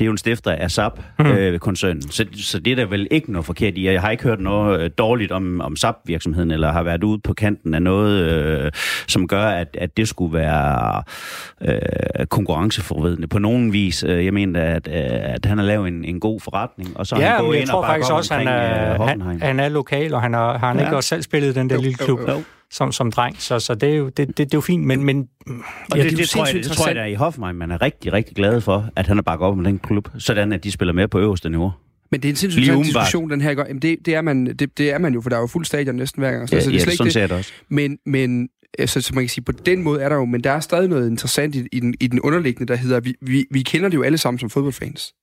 det er jo en stifter af SAP-koncernen. så, så det er der vel ikke noget forkert i. Jeg har ikke hørt noget øh, dårligt om, om SAP-virksomheden, eller har været ude på kanten af noget, øh, som gør, at, at det skulle være øh, konkurrenceforvridende på nogen vis. Øh, Jeg mener, at, øh, at han har lavet en, en god forretning, og så Ja, han gået jeg ind tror og op også, han omkring, er, øh, han, Hoffenheim. han er lokal, og han har, har han Ja. ikke også selv spillet den der Jo, lille jo, klub jo. Som, som dreng. Så, så det, er jo, det, det, det er jo fint, men... men Og ja, det, det, jo tror jeg, det tror jeg, er i Hoffenheim, man er rigtig, rigtig glad for, at han har bakket op om den klub, sådan at de spiller med på øverste niveau. Men det er en sindssygt interessant diskussion, den her. ikke? Jamen, det, det, er man, det, det er man jo, for der er jo fuld stadion næsten hver gang. Så Ja, altså, det er ja, slet sådan det. det også. Men, men altså, så man kan sige, på den måde er der jo, men der er stadig noget interessant i, i, den, i den underliggende, der hedder, vi, vi, vi kender det jo alle sammen som fodboldfans.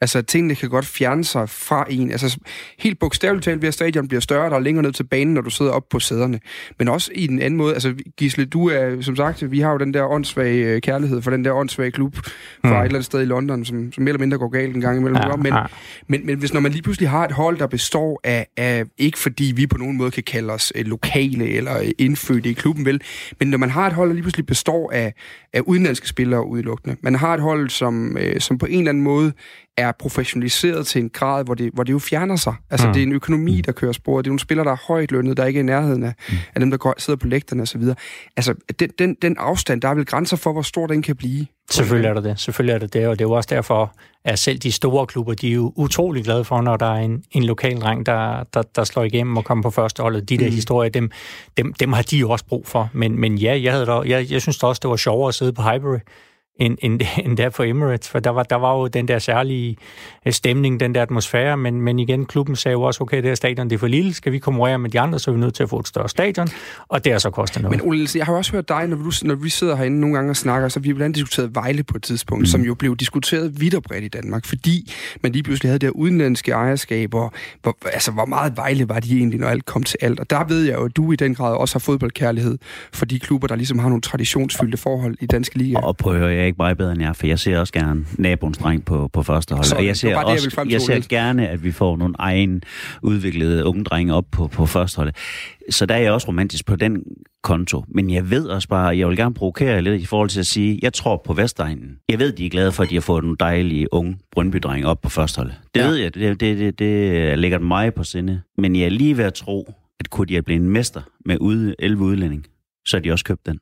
Altså, tingene kan godt fjerne sig fra en. Altså, helt bogstaveligt talt ved at stadion bliver større, der er længere ned til banen, når du sidder op på sæderne. Men også i en anden måde. Altså, Gisle, du er, som sagt, vi har jo den der åndssvage øh, kærlighed for den der åndssvage klub fra Mm. et eller andet sted i London, som, som mere eller mindre går galt en gang imellem. Ja, men, ja. men, men hvis når man lige pludselig har et hold, der består af, af ikke fordi vi på nogen måde kan kalde os øh, lokale eller øh, indfødte i klubben, vel, men når man har et hold, der lige pludselig består af, af udenlandske spillere udelukkende, man har et hold, som, som på en eller anden måde er professionaliseret til en grad, hvor det, hvor det jo fjerner sig. Altså, Mm. mm. det er en økonomi, der kører sporet. Det er nogle spillere, der er højt lønnet, der ikke er i nærheden af, mm. af dem, der går, sidder på lægterne osv. Altså, den, den, den afstand, der er vel grænser for, hvor stor den kan blive. Selvfølgelig er der det. Selvfølgelig er det det, og det er jo også derfor, at selv de store klubber, de er jo utrolig glade for, når der er en, en lokal dreng, der, der, der slår igennem og kommer på første holdet. De der Mm. historier, dem, dem, dem har de jo også brug for. Men, men ja, jeg, havde da, jeg, jeg synes da også, det var sjovere at sidde på Highbury, end, end, end der på Emirates, for der var, der var jo den der særlige øh, stemning, den der atmosfære, men, men igen, klubben sagde jo også, okay, det her stadion det er for lille, skal vi konkurrere med de andre, så er vi nødt til at få et større stadion, og det har så kostet noget. Men Ole jeg har jo også hørt dig, når, du, når vi sidder herinde nogle gange og snakker, så vi har blandt andet diskuteret Vejle på et tidspunkt, mm. som jo blev diskuteret vidt og bredt i Danmark, fordi man lige pludselig havde der udenlandske ejerskaber. Hvor, altså, hvor meget Vejle var de egentlig, når alt kom til alt? Og der ved jeg jo, at du i den grad også har fodboldkærlighed for de klubber, der ligesom har nogle traditionsfyldte forhold i danske liga. Og prøv at høre, jeg ikke meget bedre end jer, for jeg ser også gerne naboens dreng på, på første hold. Sådan, og jeg ser, bare det, jeg også, til, jeg ser gerne, at vi får nogle egen udviklede unge drenge op på, på første hold. Så der er jeg også romantisk på den konto. Men jeg ved også bare, jeg vil gerne provokere jer lidt i forhold til at sige, jeg tror på Vestegnen. Jeg ved, de er glade for, at de har fået nogle dejlige unge brøndby op på første hold. Det ja. ved jeg, det, det, det, det ligger mig på sinde. Men jeg er lige ved at tro, at kunne de have blevet en mester med ude, 11 udlænding, så har de også købt den.